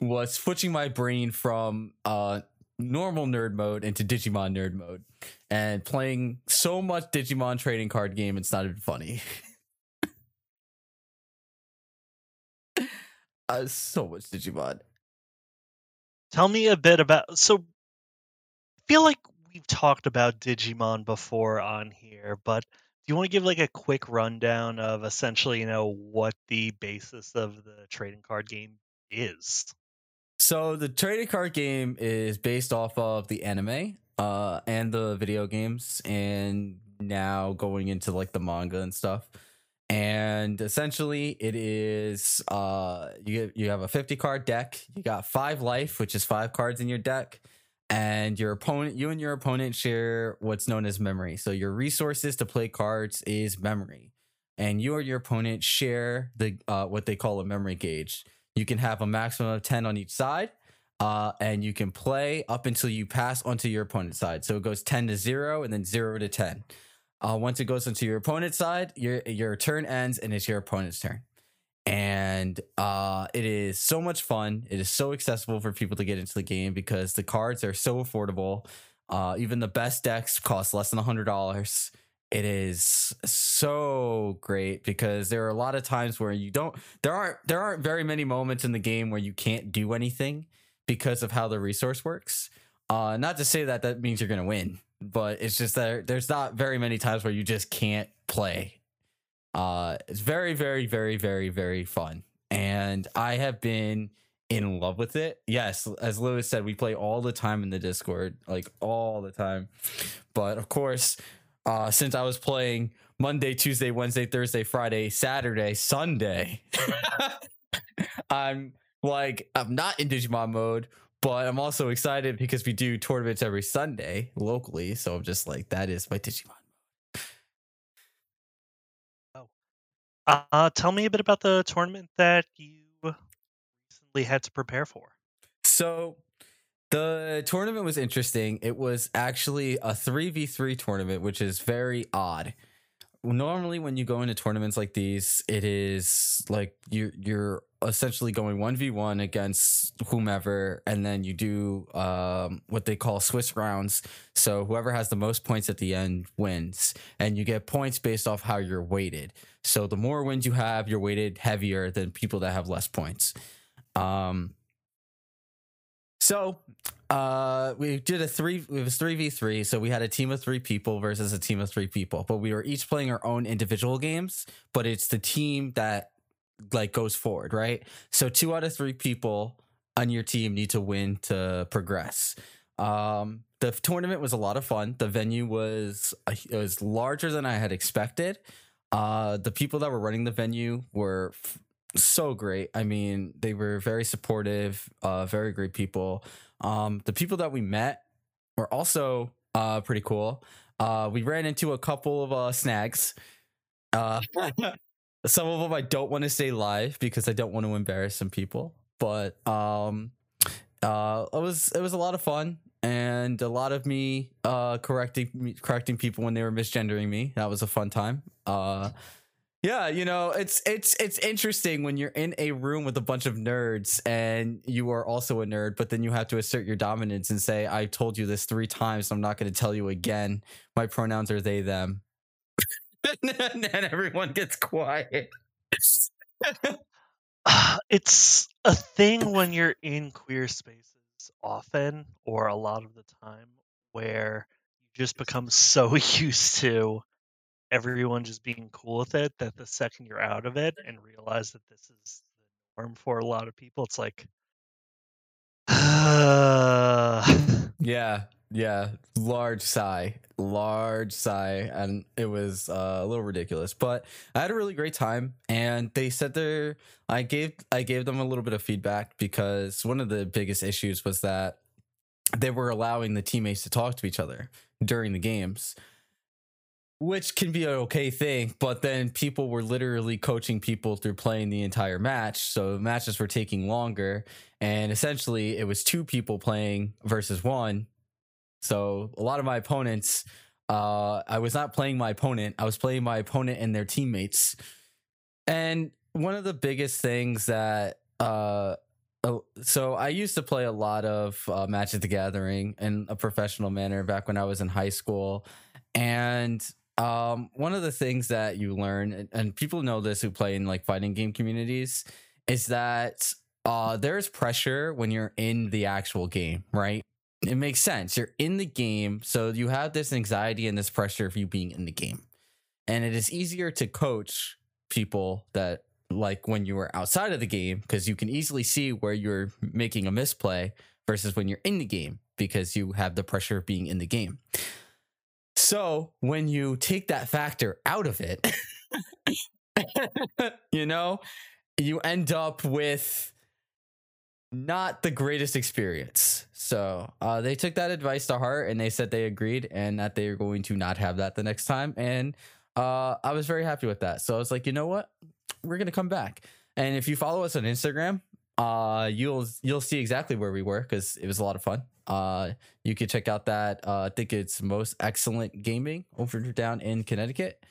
was switching my brain from uh normal nerd mode into Digimon nerd mode and playing so much Digimon trading card game it's not even funny. uh, so much Digimon. Tell me a bit about. So, I feel like we've talked about Digimon before on here, but you want to give like a quick rundown of essentially, you know, what the basis of the trading card game is? So the trading card game is based off of the anime uh and the video games and now going into like the manga and stuff. And essentially it is uh you you have a 50 card deck, you got 5 life, which is 5 cards in your deck, and your opponent you and your opponent share what's known as memory. So your resources to play cards is memory. And you or your opponent share the uh what they call a memory gauge. You can have a maximum of 10 on each side. Uh, and you can play up until you pass onto your opponent's side. So it goes 10 to 0 and then 0 to 10. Uh, once it goes onto your opponent's side, your your turn ends and it's your opponent's turn. And uh, it is so much fun. It is so accessible for people to get into the game because the cards are so affordable. Uh, even the best decks cost less than $100 it is so great because there are a lot of times where you don't there aren't there aren't very many moments in the game where you can't do anything because of how the resource works uh not to say that that means you're gonna win but it's just that there's not very many times where you just can't play uh it's very very very very very fun and i have been in love with it yes as lewis said we play all the time in the discord like all the time but of course uh, since I was playing Monday, Tuesday, Wednesday, Thursday, Friday, Saturday, Sunday. I'm like, I'm not in Digimon mode, but I'm also excited because we do tournaments every Sunday locally. So I'm just like, that is my Digimon. Uh, tell me a bit about the tournament that you recently had to prepare for. So the tournament was interesting. It was actually a 3v3 tournament, which is very odd. Normally when you go into tournaments like these, it is like you you're essentially going 1v1 against whomever and then you do um, what they call Swiss rounds. So whoever has the most points at the end wins and you get points based off how you're weighted. So the more wins you have, you're weighted heavier than people that have less points. Um so uh we did a three it was 3v3 so we had a team of three people versus a team of three people but we were each playing our own individual games but it's the team that like goes forward right? So two out of three people on your team need to win to progress. Um the tournament was a lot of fun. The venue was it was larger than i had expected. Uh the people that were running the venue were f- so great. I mean, they were very supportive, uh, very great people. Um, the people that we met were also uh, pretty cool. Uh, we ran into a couple of uh, snags. Uh, some of them I don't want to say live because I don't want to embarrass some people. But um, uh, it was it was a lot of fun and a lot of me uh, correcting correcting people when they were misgendering me. That was a fun time. Uh, yeah, you know, it's it's it's interesting when you're in a room with a bunch of nerds and you are also a nerd, but then you have to assert your dominance and say, "I told you this three times, so I'm not going to tell you again. My pronouns are they them." and then everyone gets quiet. it's a thing when you're in queer spaces often or a lot of the time where you just become so used to everyone just being cool with it that the second you're out of it and realize that this is the norm for a lot of people, it's like, yeah, yeah, large sigh, large sigh, and it was uh, a little ridiculous. But I had a really great time, and they said there. I gave I gave them a little bit of feedback because one of the biggest issues was that they were allowing the teammates to talk to each other during the games which can be an okay thing, but then people were literally coaching people through playing the entire match. So matches were taking longer. And essentially, it was two people playing versus one. So a lot of my opponents, uh, I was not playing my opponent, I was playing my opponent and their teammates. And one of the biggest things that, uh, so I used to play a lot of uh, Magic the Gathering in a professional manner back when I was in high school. And um, one of the things that you learn, and people know this who play in like fighting game communities, is that uh, there's pressure when you're in the actual game, right? It makes sense. You're in the game, so you have this anxiety and this pressure of you being in the game. And it is easier to coach people that like when you were outside of the game because you can easily see where you're making a misplay versus when you're in the game because you have the pressure of being in the game. So when you take that factor out of it, you know, you end up with not the greatest experience. So uh, they took that advice to heart and they said they agreed and that they are going to not have that the next time. And uh, I was very happy with that. So I was like, you know what? We're gonna come back. And if you follow us on Instagram, uh, you'll you'll see exactly where we were because it was a lot of fun. Uh, you could check out that. Uh, I think it's most excellent gaming over down in Connecticut.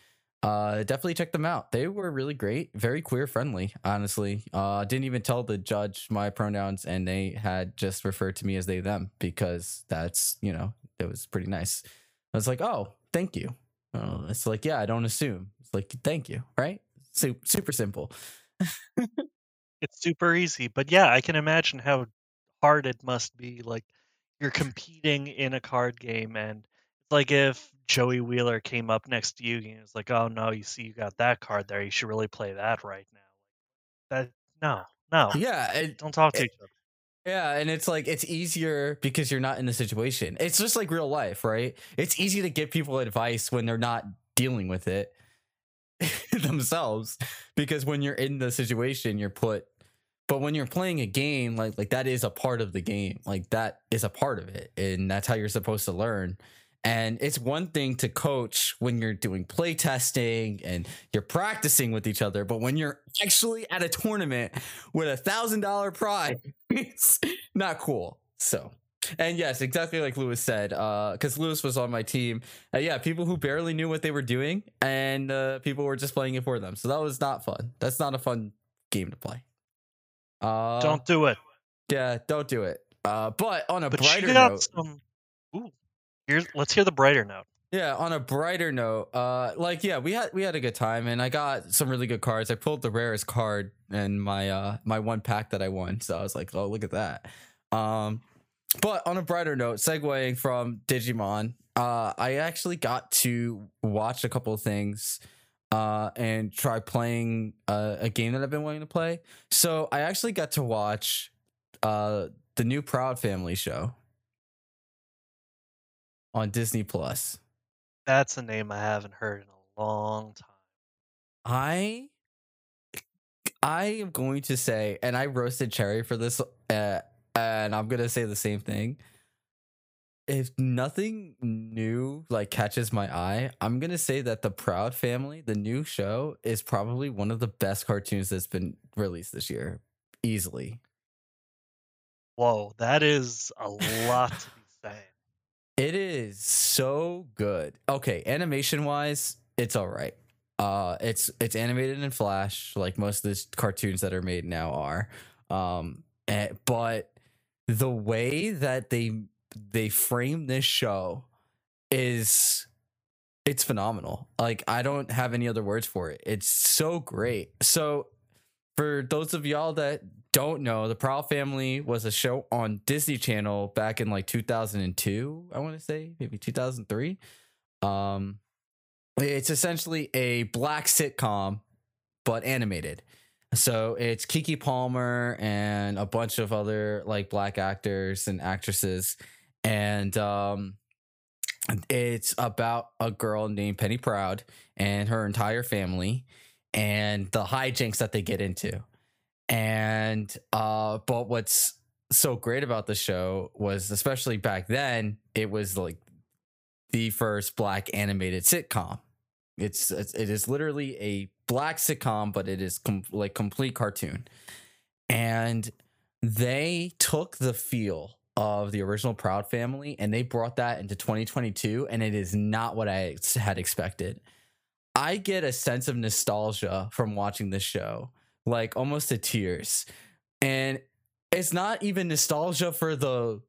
Uh, definitely check them out. They were really great, very queer friendly. Honestly, uh, didn't even tell the judge my pronouns, and they had just referred to me as they them because that's you know it was pretty nice. I was like, oh, thank you. Uh, it's like, yeah, I don't assume. It's like, thank you, right? Super, super simple. it's super easy, but yeah, I can imagine how hard it must be. Like you're competing in a card game and it's like if Joey Wheeler came up next to you and was like, "Oh no, you see, you got that card there. You should really play that right now." That no, no, yeah, it, don't talk to it, each other. Yeah, and it's like it's easier because you're not in the situation. It's just like real life, right? It's easy to give people advice when they're not dealing with it themselves because when you're in the situation, you're put but when you're playing a game like like that is a part of the game like that is a part of it and that's how you're supposed to learn and it's one thing to coach when you're doing play testing and you're practicing with each other but when you're actually at a tournament with a thousand dollar prize it's not cool so and yes, exactly like Lewis said, because uh, Lewis was on my team. Uh, yeah, people who barely knew what they were doing, and uh, people were just playing it for them. So that was not fun. That's not a fun game to play. Uh, don't do it. Yeah, don't do it. Uh, but on a but brighter note, some, ooh, here's let's hear the brighter note. Yeah, on a brighter note, uh, like yeah, we had we had a good time, and I got some really good cards. I pulled the rarest card in my uh my one pack that I won, so I was like, oh look at that. Um, but on a brighter note, segueing from Digimon, uh, I actually got to watch a couple of things uh, and try playing uh, a game that I've been wanting to play. So I actually got to watch uh, the new Proud Family show on Disney Plus. That's a name I haven't heard in a long time. I I am going to say, and I roasted Cherry for this, uh, and I'm gonna say the same thing. If nothing new like catches my eye, I'm gonna say that the Proud Family, the new show, is probably one of the best cartoons that's been released this year, easily. Whoa, that is a lot to be saying. It is so good. Okay, animation wise, it's all right. Uh, it's it's animated in Flash, like most of the cartoons that are made now are. Um, eh, but the way that they they frame this show is it's phenomenal. Like I don't have any other words for it. It's so great. So for those of y'all that don't know, the Proud Family was a show on Disney Channel back in like 2002, I want to say, maybe 2003. Um it's essentially a black sitcom but animated. So it's Keke Palmer and a bunch of other like black actors and actresses and um it's about a girl named Penny Proud and her entire family and the hijinks that they get into. And uh but what's so great about the show was especially back then it was like the first black animated sitcom. It's, it's it is literally a black sitcom but it is com- like complete cartoon. And they took the feel of the original Proud Family and they brought that into 2022 and it is not what I had expected. I get a sense of nostalgia from watching this show, like almost to tears. And it's not even nostalgia for the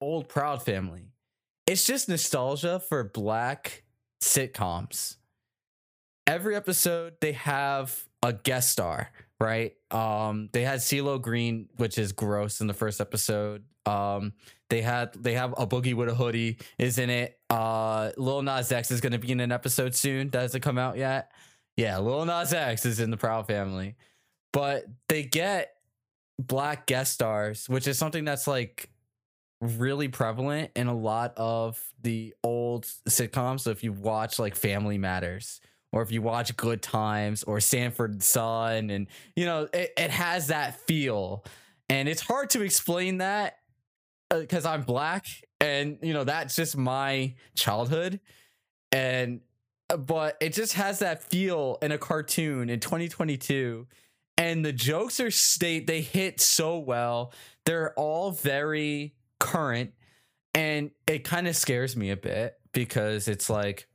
old Proud family. It's just nostalgia for black sitcoms. Every episode they have a guest star, right? Um they had CeeLo Green, which is gross in the first episode. Um they had they have a Boogie wit da Hoodie is in it. Uh Lil Nas X is gonna be in an episode soon. That hasn't come out yet. Yeah, Lil Nas X is in the Proud family. But they get black guest stars, which is something that's like really prevalent in a lot of the old sitcoms. So if you watch like Family Matters or if you watch Good Times or Sanford Son, and you know, it, it has that feel. And it's hard to explain that because I'm black and you know that's just my childhood and uh, but it just has that feel in a cartoon in 2022 and the jokes are state they hit so well they're all very current and it kind of scares me a bit because it's like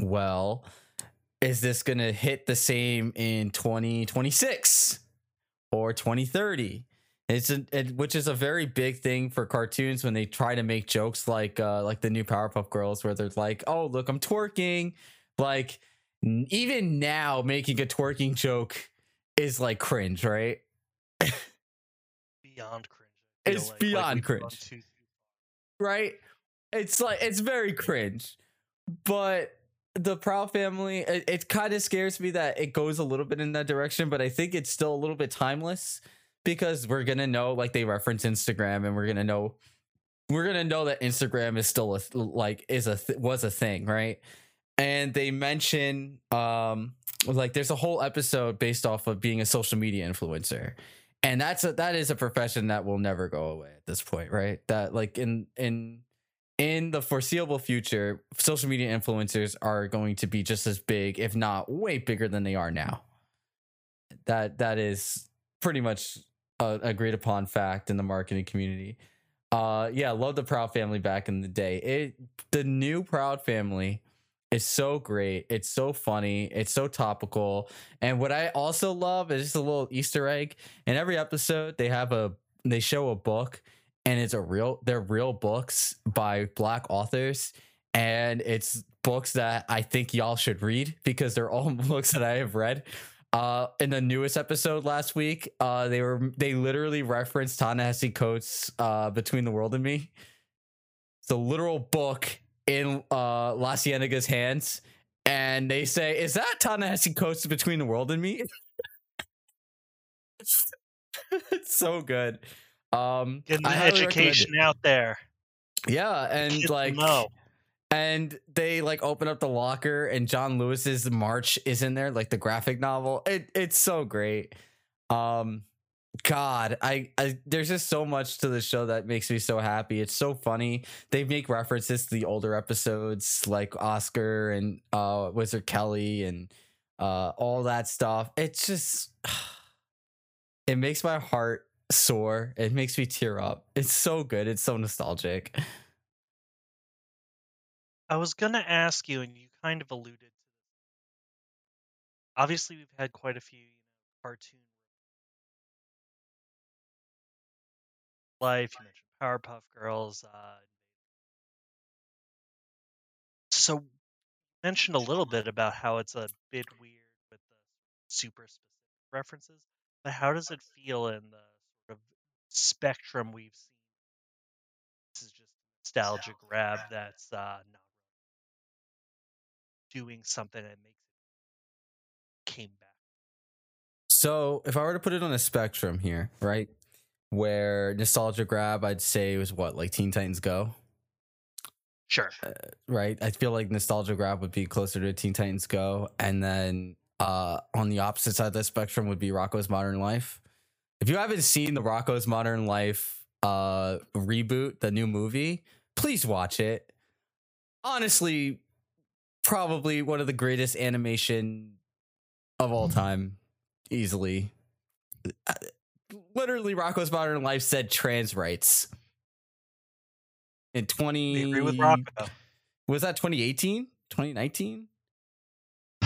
well is this to hit the same in 2026 or 2030 it's a, it, which is a very big thing for cartoons when they try to make jokes like uh like the new Powerpuff Girls where they're like, "Oh, look, I'm twerking." Like even now making a twerking joke is like cringe, right? beyond cringe. It's like, beyond like cringe. Too- right? It's like it's very cringe. But the Proud Family, it, it kind of scares me that it goes a little bit in that direction, but I think it's still a little bit timeless because we're gonna know like they reference Instagram and we're gonna know we're gonna know that Instagram is still a like is a th- was a thing, right? And they mention um like there's a whole episode based off of being a social media influencer. And that's a that is a profession that will never go away at this point, right? That like in in in the foreseeable future, social media influencers are going to be just as big, if not way bigger than they are now. That that is pretty much a agreed upon fact in the marketing community. Uh, yeah, love the Proud Family back in the day. It the new Proud Family is so great. It's so funny. It's so topical. And what I also love is just a little Easter egg. In every episode, they have a they show a book, and it's a real they're real books by black authors, and it's books that I think y'all should read because they're all books that I have read. Uh, in the newest episode last week, uh, they were they literally referenced Ta-Nehisi Coates' uh, "Between the World and Me." It's a literal book in uh, LaCienega's hands, and they say, "Is that Ta-Nehisi Coates' "Between the World and Me"?" it's so good. Um, Getting the education out there. Yeah, and Get like no and they like open up the locker and John Lewis's March is in there, like the graphic novel. It it's so great. Um, God, I, I there's just so much to the show that makes me so happy. It's so funny. They make references to the older episodes like Oscar and uh Wizard Kelly and uh all that stuff. It's just it makes my heart sore. It makes me tear up. It's so good. It's so nostalgic. I was gonna ask you, and you kind of alluded to this. Obviously, we've had quite a few, you know, cartoon life. You mentioned Powerpuff Girls. Uh, so, you mentioned a little bit about how it's a bit weird with the super specific references, but how does it feel in the sort of spectrum we've seen? This is just nostalgia grab that's uh, not doing something that makes it came back. So if I were to put it on a spectrum here, right? Where nostalgia grab, I'd say was what, like Teen Titans Go? Sure. right? I feel like nostalgia grab would be closer to Teen Titans Go, and then uh, on the opposite side of the spectrum would be Rocko's Modern Life. If you haven't seen the Rocko's Modern Life uh, reboot, the new movie, please watch it. Honestly, probably one of the greatest animation of all time, easily. Uh, Literally, Rocko's Modern Life said trans rights in 20 I agree with Rocko. was that 2018 2019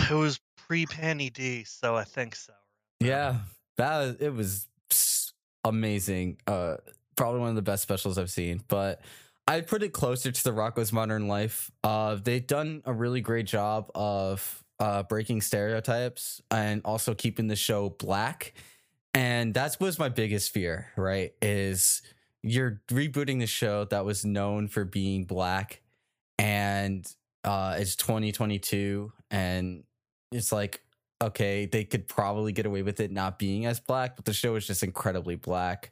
It was pre Panny D, so I think so. yeah that was, it was amazing uh probably one of the best specials i've seen but i'd put it closer to the rocko's modern life. Uh they've done a really great job of uh breaking stereotypes and also keeping the show black. And that was my biggest fear right is you're rebooting the show that was known for being black and uh it's 2022 and it's like okay they could probably get away with it not being as black but the show is just incredibly black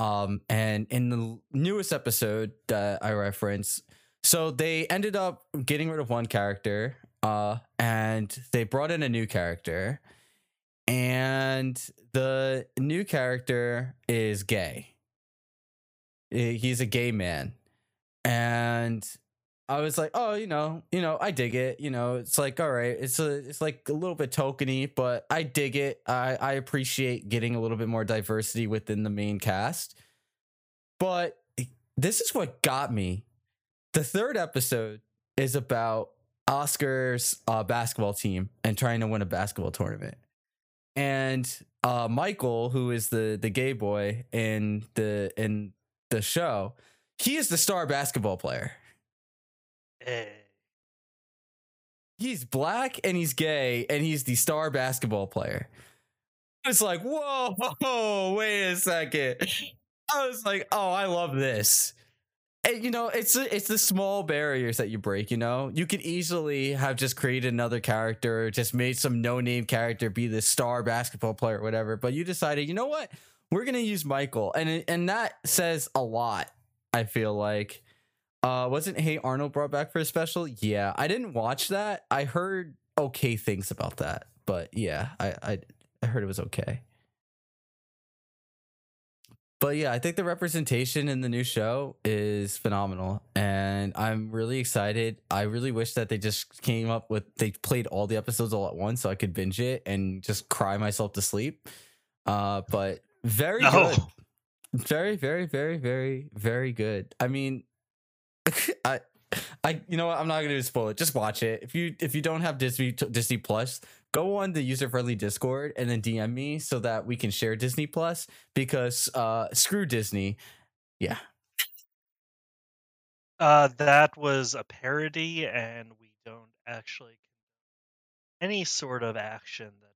um and in the newest episode that i reference so they ended up getting rid of one character uh and they brought in a new character. And the new character is gay. He's a gay man. And i was like oh you know you know i dig it you know it's like all right it's a it's like a little bit tokeny but i dig it. I i appreciate getting a little bit more diversity within the main cast. But this is what got me. The third episode is about oscar's uh, basketball team and trying to win a basketball tournament. And uh michael who is the the gay boy in the in the show he is the star basketball player Eh. he's black and he's gay and he's the star basketball player. It's like whoa wait a second. I was like oh i love this. And you know it's it's the small barriers that you break you know? You could easily have just created another character just made some no name character be the star basketball player or whatever but you decided you know what? We're gonna use michael. And and that says a lot i feel like uh wasn't hey arnold brought back for a special yeah i didn't watch that i heard okay things about that but yeah i i, I heard it was okay but yeah, I think the representation in the new show is phenomenal, and I'm really excited. I really wish that they just came up with they played all the episodes all at once, so I could binge it and just cry myself to sleep. Uh, but very No. good, very, very, very, very, very good. I mean, I, I, you know what? I'm not gonna spoil it. Just watch it. If you if you don't have Disney Disney Plus, go on the user friendly Discord and then DM me so that we can share Disney Plus because uh screw Disney. Yeah. Uh, that was a parody, and we don't actually any sort of action that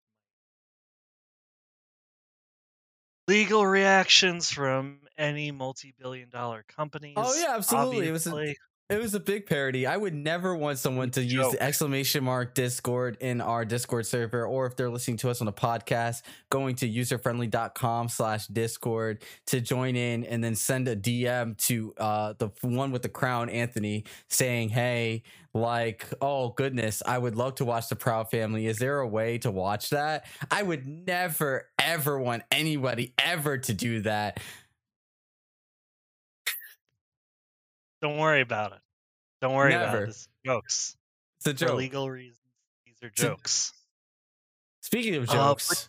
legal reactions from any multi-billion-dollar companies. Oh, yeah, absolutely. It was a- It was a big parody. I would never want someone to use the exclamation mark Discord in our Discord server, or if they're listening to us on a podcast, going to userfriendly.com slash Discord to join in and then send a DM to uh, the one with the crown, Anthony, saying, Hey, like, oh goodness, I would love to watch the Proud Family. Is there a way to watch that? I would never, ever want anybody ever to do that. Don't worry about it. Don't worry about it. It's jokes. It's a For legal reasons, these are jokes. Speaking of Uh, jokes,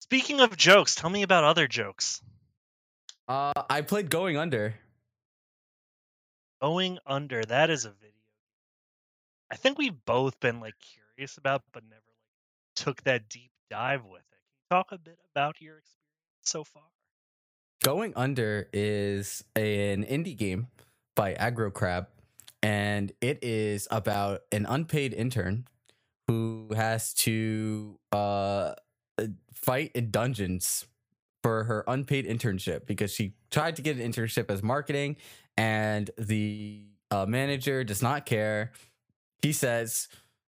Speaking of jokes, tell me about other jokes. uh, I played Going Under. Going under, that is a video. I think we've both been like curious about, but never like took that deep dive with it. Can you talk a bit about your experience so far? Going Under is an indie game by Aggro Crab, and it is about an unpaid intern who has to uh, fight in dungeons for her unpaid internship because she tried to get an internship as marketing, and the uh, manager does not care. He says,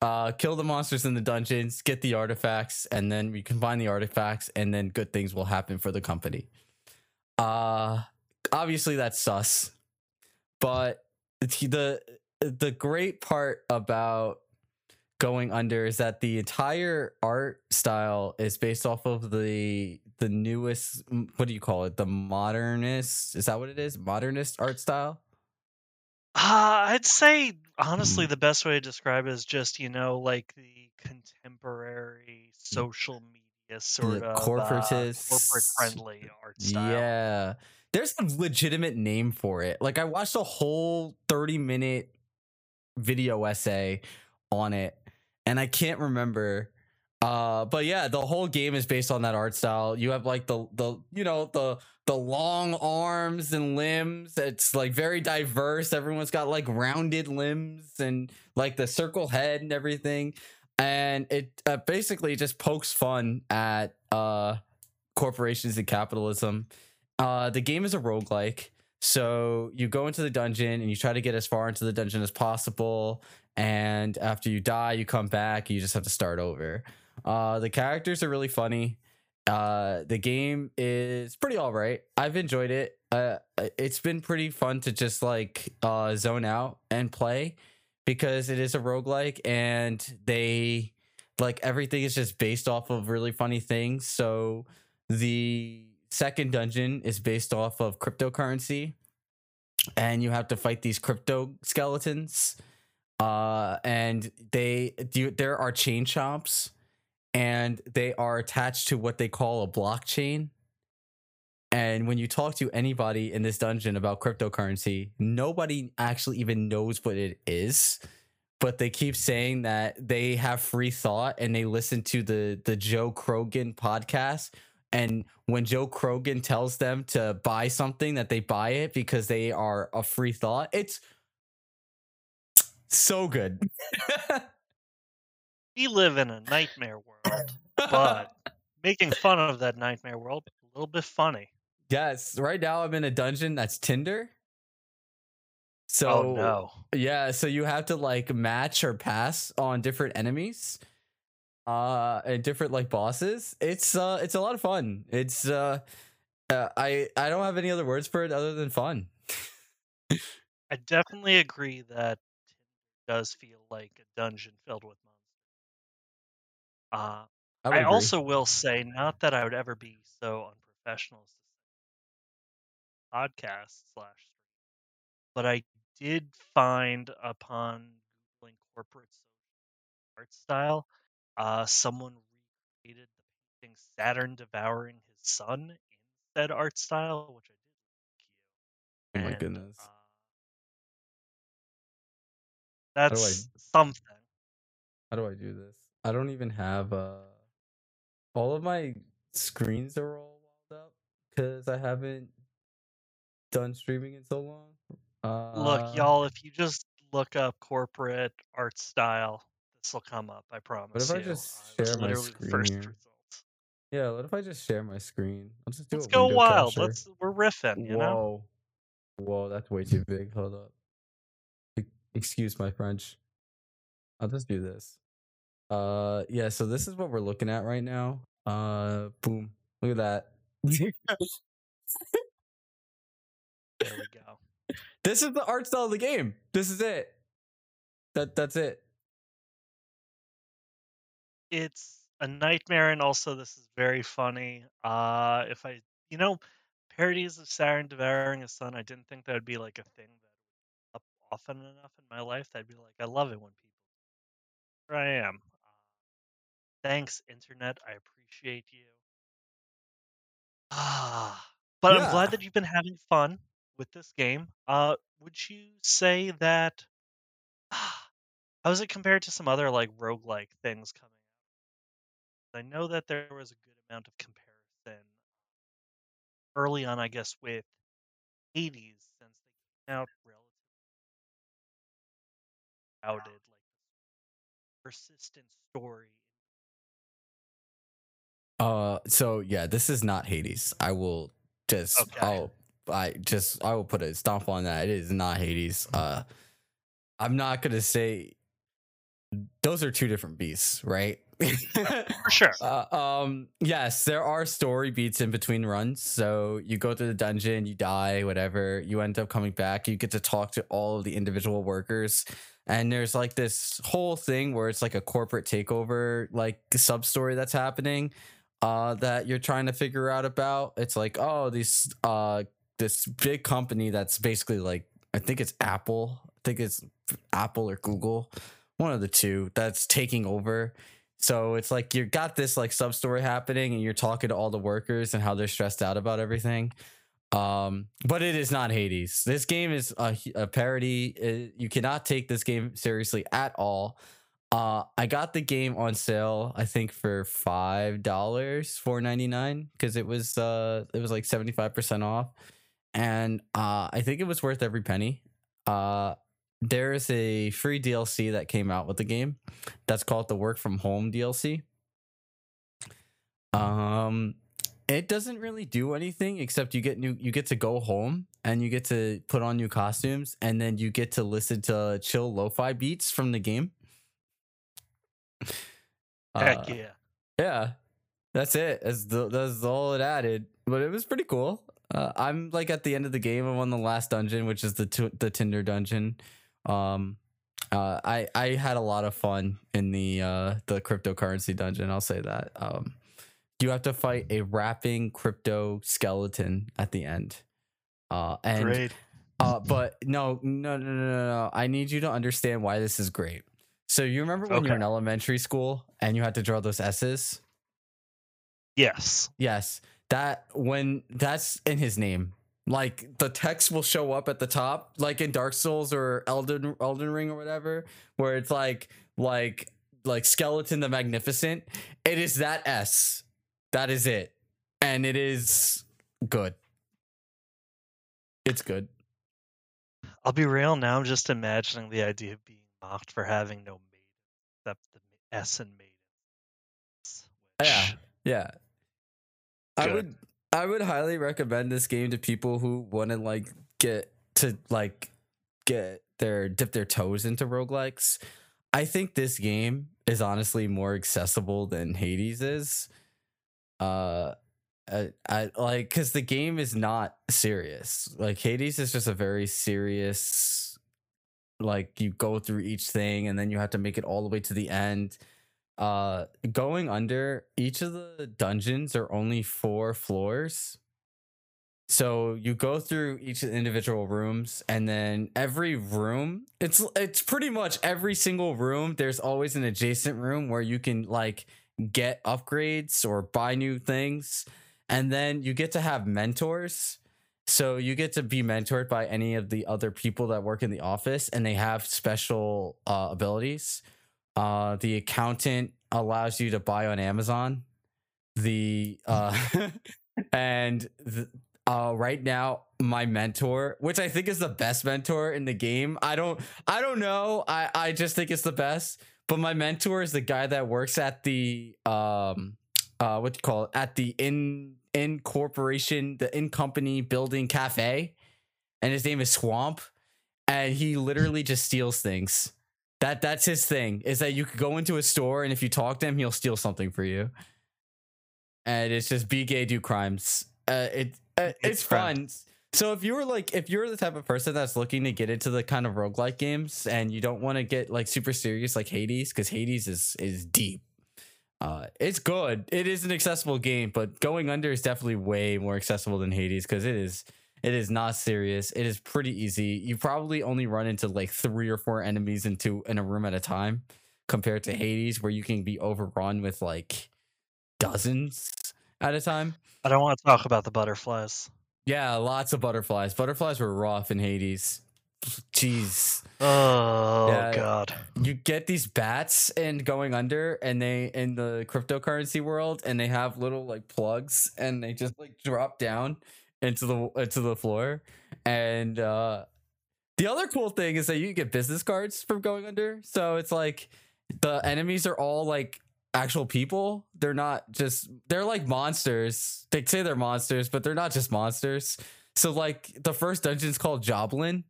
uh, kill the monsters in the dungeons, get the artifacts, and then we combine the artifacts, and then good things will happen for the company. Uh obviously that's sus. But the the great part about going under is that the entire art style is based off of the the newest what do you call it? The modernist? Is that what it is? Modernist art style? Uh, I'd say honestly Mm. the best way to describe it is just you know like the contemporary social media sort of uh, corporatist- corporate friendly art style. Yeah. There's a legitimate name for it. Like I watched a whole 30 minute video essay on it and I can't remember uh but yeah, the whole game is based on that art style. You have like the the you know the the long arms and limbs. It's like very diverse. Everyone's got like rounded limbs and like the circle head and everything. And it uh, basically just pokes fun at uh corporations and capitalism. Uh, the game is a roguelike. So you go into the dungeon and you try to get as far into the dungeon as possible. And after you die, you come back. You just have to start over. Uh, the characters are really funny. Uh, the game is pretty all right. I've enjoyed it. Uh, it's been pretty fun to just like uh, zone out and play because it is a roguelike and they like everything is just based off of really funny things. So the second dungeon is based off of cryptocurrency and you have to fight these crypto skeletons uh and they do there are chain chomps and they are attached to what they call a blockchain. And when you talk to anybody in this dungeon about cryptocurrency nobody actually even knows what it is but they keep saying that they have free thought and they listen to the the Joe Rogan podcast and when Joe Rogan tells them to buy something that they buy it because they are a free thought it's so good We live in a nightmare world, but making fun of that nightmare world a little bit funny. yes right now i'm in a dungeon that's tinder so oh no. Yeah, so you have to like match or pass on different enemies uh and different like bosses. It's uh it's a lot of fun. It's uh, uh I I don't have any other words for it other than fun. I definitely agree that it does feel like a dungeon filled with monsters. Uh, I, I, also will say, not that I would ever be so unprofessional as to say podcast slash but I did find upon googling corporate art style, uh, someone recreated the painting Saturn devouring his son in said art style, which I Oh did link my you. And, goodness. uh, do I- that's something. How do I do this? I don't even have uh all of my screens are all walled up cuz I haven't done streaming in so long. Uh Look, y'all, if you just look up corporate art style, this will come up. I promise But if I you. just Uh, share my screen first here? results. Yeah, what if I just share my screen? I'll just do Let's go wild. capture. Let's we're riffing, you know. Whoa. Whoa, that's way too big. Hold up. Excuse my French. I'll just do this. Uh yeah, so this is what we're looking at right now. Uh boom. Look at that. There we go. this is the art style of the game. This is it. That that's it. It's a nightmare, and also this is very funny. Uh, if I, you know, parodies of Saturn devouring a son, I didn't think that would be like a thing that up often enough in my life. That'd be like, I love it when people. Here I am. Uh, thanks, internet. I appreciate you. Ah, but I'm glad that you've been having fun with this game. Uh, would you say that? How is it compared to some other like roguelike things coming? I know that there was a good amount of comparison early on, I guess, with Hades, since they came out relatively crowded, like persistent story. Uh, so yeah, this is not Hades. I will just, Okay. I'll, I just, I will put a stomp on that. It is not Hades. Uh, I'm not gonna say those are two different beasts, right? For sure. Uh, um, yes, there are story beats in between runs. So you go to the dungeon, you die, whatever. You end up coming back. You get to talk to all of the individual workers, and there's like this whole thing where it's like a corporate takeover, like sub story that's happening. Uh, that you're trying to figure out about. It's like, oh, these uh, this big company that's basically like, I think it's Apple. I think it's Apple or Google, one of the two that's taking over. So it's like you got this like sub story happening, and you're talking to all the workers and how they're stressed out about everything. Um, but it is not Hades. This game is a, a parody. Uh, You cannot take this game seriously at all. Uh, I got the game on sale, I think for five dollars, four ninety nine, because it was uh it was like seventy five percent off, and uh I think it was worth every penny. Uh, there is a free DLC that came out with the game that's called the Work from Home DLC. Um, it doesn't really do anything except you get new you get to go home and you get to put on new costumes and then you get to listen to chill lo-fi beats from the game. Heck Uh, yeah. yeah, that's it. That's the, that's all it added, but it was pretty cool. Uh, I'm like at the end of the game. I'm on the last dungeon, which is the t- the Tinder dungeon. Um, uh, I I had a lot of fun in the uh the cryptocurrency dungeon. I'll say that. Um, you have to fight a rapping crypto skeleton at the end. Uh, and Great. uh, but no, no, no, no, no, no. I need you to understand why this is great. So you remember when you were in elementary school and you had to draw those S's? Yes. Yes. That when that's in his name. Like the text will show up at the top, like in Dark Souls or Elden Elden Ring or whatever, where it's like like like Skeleton the Magnificent. It is that S. That is it. And it is good. It's good. I'll be real now. I'm just imagining the idea of being mocked for having no maiden except the S and maidens. Yeah. Yeah. I would I would highly recommend this game to people who want to like get to like get their dip their toes into roguelikes. I think this game is honestly more accessible than Hades is. Uh I, I like cuz the game is not serious. Like Hades is just a very serious like you go through each thing and then you have to make it all the way to the end uh going under each of the dungeons are only four floors. So you go through each of the individual rooms and then every room it's it's pretty much every single room there's always an adjacent room where you can like get upgrades or buy new things. And then you get to have mentors. So you get to be mentored by any of the other people that work in the office and they have special uh, abilities uh, the accountant allows you to buy on Amazon. The uh, and the, uh, right now, my mentor, which I think is the best mentor in the game. I don't, I don't know. I, I just think it's the best. But my mentor is the guy that works at the um, uh, what you call it? At the in in corporation, the in company building cafe, and his name is Swamp, and he literally just steals things. That that's his thing is that you could go into a store and if you talk to him, he'll steal something for you. And it's just be gay, do crimes. Uh, it uh, it's fun. So if you were like if you're the type of person that's looking to get into the kind of roguelike games and you don't want to get like super serious like Hades, because Hades is is deep. Uh, it's good. It is an accessible game, but Going Under is definitely way more accessible than Hades because it is it is not serious. It is pretty easy. You probably only run into like three or four enemies into in a room at a time, compared to Hades, where you can be overrun with like dozens at a time. I don't want to talk about the butterflies. Yeah, lots of butterflies. Butterflies were rough in Hades. Jeez. Oh Yeah. god. You get these bats and going under and they in the cryptocurrency world and they have little like plugs and they just like drop down into the into the floor. And uh the other cool thing is that you get business cards from going under. So it's like the enemies are all like actual people. They're not just they're like monsters. They say they're monsters, but they're not just monsters. So like the first dungeon's called Joblin,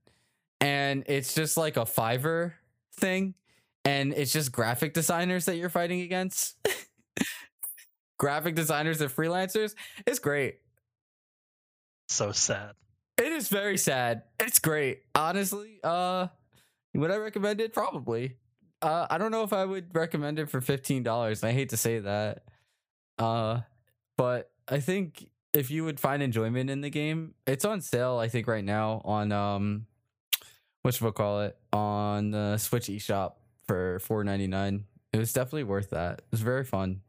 and it's just like a Fiverr thing, and it's just graphic designers that you're fighting against. graphic designers and freelancers. It's great. So sad. It is very sad. It's great. Honestly, uh would I recommend it? Probably. Uh I don't know if I would recommend it for $15. I hate to say that. Uh but I think if you would find enjoyment in the game, it's on sale I think right now on um what we call it on the Switch eShop for $4.99. It was definitely worth that. It was very fun.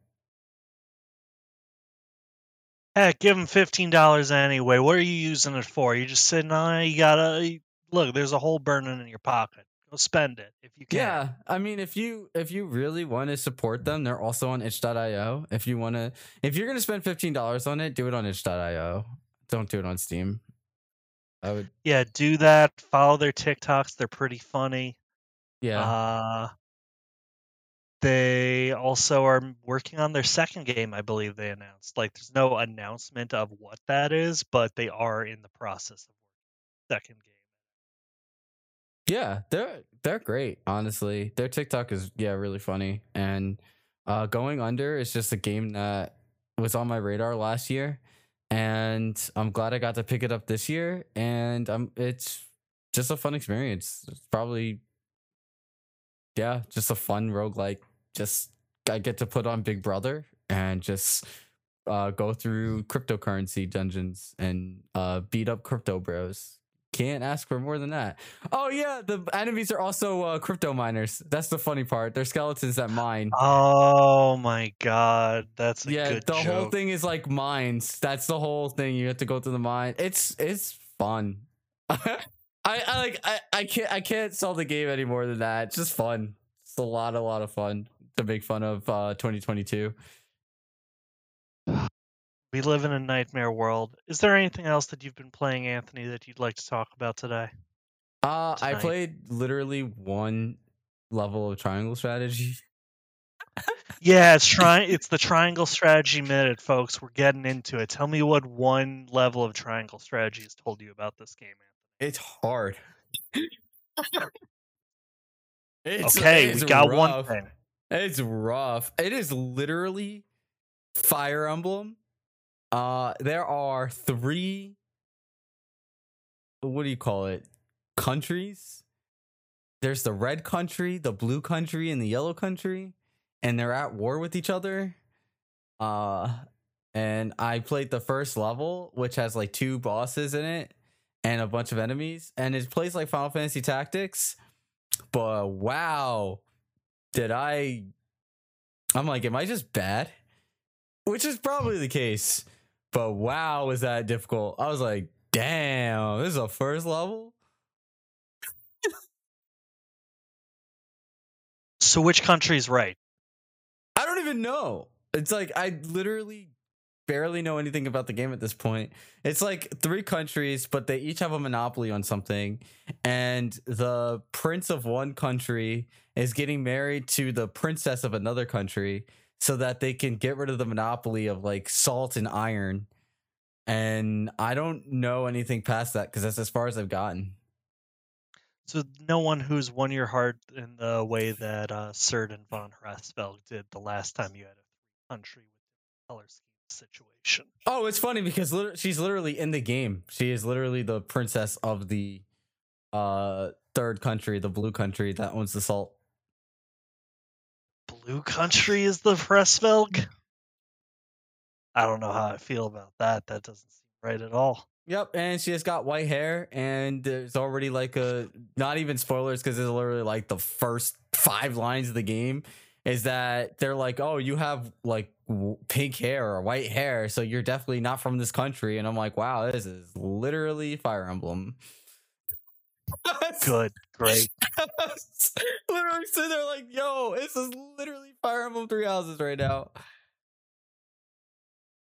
Heck, give them fifteen dollars anyway. What are you using it for? You just sitting on it. You gotta look. There's a hole burning in your pocket. Go spend it if you can. Yeah, I mean, if you if you really want to support them, they're also on itch.io. If you want to, if you're gonna spend fifteen dollars on it, do it on itch.io. Don't do it on Steam. I would, Yeah, do that. Follow their TikToks. They're pretty funny. yeah, Uh, they also are working on their second game, I believe they announced. Like, there's no announcement of what that is, but they are in the process of second game. yeah. They're they're great. Honestly, their TikTok is yeah really funny. And uh, going under is just a game that was on my radar last year, and I'm glad I got to pick it up this year. And um, it's just a fun experience. It's probably yeah, just a fun roguelike. Just I get to put on Big Brother and just uh, go through cryptocurrency dungeons and uh, beat up crypto bros. Can't ask for more than that. Oh yeah, the enemies are also uh, crypto miners. That's the funny part. They're skeletons that mine. Oh my god, that's a yeah, the joke. whole thing is like mines. That's the whole thing. You have to go through the mine. It's it's fun. I, I like I, I can't I can't sell the game any more than that. It's just fun. It's a lot a lot of fun to make fun of uh 2022. We live in a nightmare world. Is there anything else that you've been playing, Anthony, that you'd like to talk about today? Uh I played literally one level of triangle strategy. Yeah, it's trying. It's the triangle strategy minute, folks. We're getting into it. Tell me what one level of triangle strategy has told you about this game, Anthony. It's hard. It's- okay, we it's got one thing. It's rough. It is literally Fire Emblem. Uh there are three what do you call it? Countries. There's the red country, the blue country, and the yellow country, and they're at war with each other. Uh and I played the first level, which has like two bosses in it and a bunch of enemies, and it plays like Final Fantasy Tactics. But wow, did I I'm like, am I just bad? Which is probably the case. But wow, was that difficult. I was like, damn, this is a first level? So, which country's right? I don't even know. It's like I literally barely know anything about the game at this point. It's like three countries, but they each have a monopoly on something. And the prince of one country is getting married to the princess of another country so that they can get rid of the monopoly of like salt and iron. And I don't know anything past that because that's as far as I've gotten. So, no one who's won your heart in the way that uh, Serdan von Hresvelg did the last time you had a country with color scheme situation. Oh, it's funny because she's literally in the game. She is literally the princess of the uh third country, the blue country that owns the salt. Blue Country is the Hresvelg? I don't know how I feel about that. That doesn't seem right at all. Yep, and she has got white hair, and there's already like a not even spoilers because it's literally like the first five lines of the game is that they're like, oh, you have like pink hair or white hair, so you're definitely not from this country, and I'm like, wow, this is literally Fire Emblem. Good, great. literally sitting there like, yo, this is literally Fire Emblem Three Houses right now.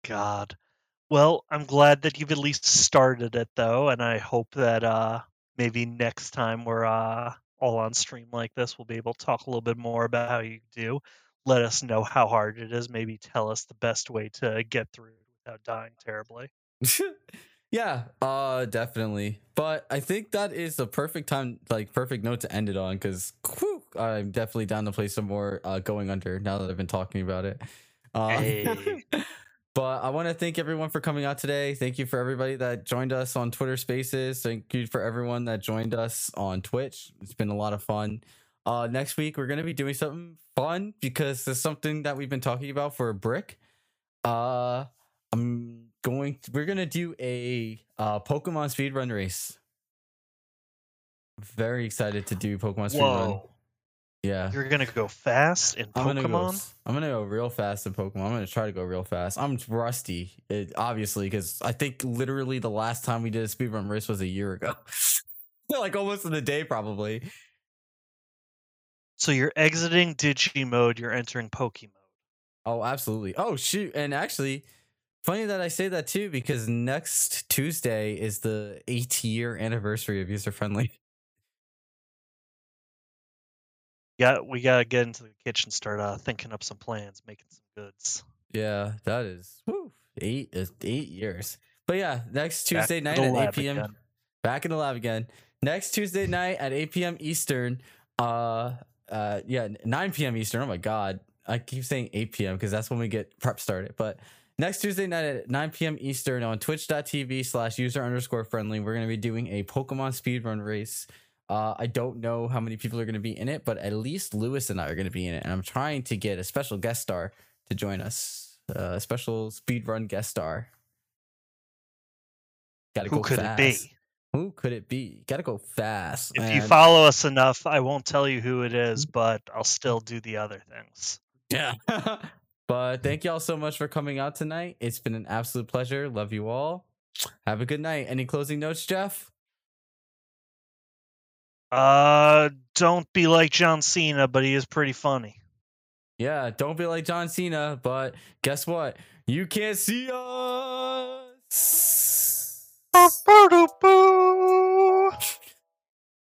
God. Well, I'm glad that you've at least started it though, and I hope that uh maybe next time we're uh all on stream like this, we'll be able to talk a little bit more about how you do. Let us know how hard it is. Maybe tell us the best way to get through without dying terribly. yeah, uh definitely. But I think that is the perfect time, like perfect note to end it on, because I'm definitely down to play some more uh going under now that I've been talking about it. Uh, Hey. But I want to thank everyone for coming out today. Thank you for everybody that joined us on Twitter Spaces. Thank you for everyone that joined us on Twitch. It's been a lot of fun. Uh, next week we're gonna be doing something fun because it's something that we've been talking about for a brick. Uh, I'm going. we're gonna do a uh, Pokemon speedrun race. Very excited to do Pokemon speedrun. Whoa. Yeah. You're gonna go fast in I'm gonna go. Pokemon? I'm gonna go real fast in Pokemon. I'm gonna try to go real fast. I'm rusty, it, obviously, because I think literally the last time we did a speedrun race was a year ago. like almost in the day, probably. So you're exiting Digi mode, you're entering Poke mode. Oh, absolutely. Oh, shoot. And actually, funny that I say that too, because next Tuesday is the eight year anniversary of user friendly. Yeah, we gotta get into the kitchen, start uh, thinking up some plans, making some goods. Yeah, that is whew, eight is eight years. But yeah, next Tuesday to night at 8 p.m. again. back in the lab again. Next Tuesday night at 8 p.m. Eastern. Uh, uh, yeah, 9 p.m. Eastern. Oh my God, I keep saying 8 p.m. because that's when we get prep started. But next Tuesday night at 9 p.m. Eastern on Twitch.tv slash user underscore friendly, we're gonna be doing a Pokemon speedrun race. Uh, I don't know how many people are gonna be in it, but at least Lewis and I are gonna be in it, and I'm trying to get a special guest star to join us. Uh, a special speedrun guest star. Gotta Who go could fast. it be? Who could it be? Gotta go fast. If you follow us enough, I won't tell you who it is, but I'll still do the other things. Yeah. but thank y'all so much for coming out tonight. It's been an absolute pleasure. Love you all. Have a good night. Any closing notes, Geoff? Uh, don't be like John Cena, but he is pretty funny. Yeah, don't be like John Cena, but guess what? You can't see us. Ba-ba-do-boo.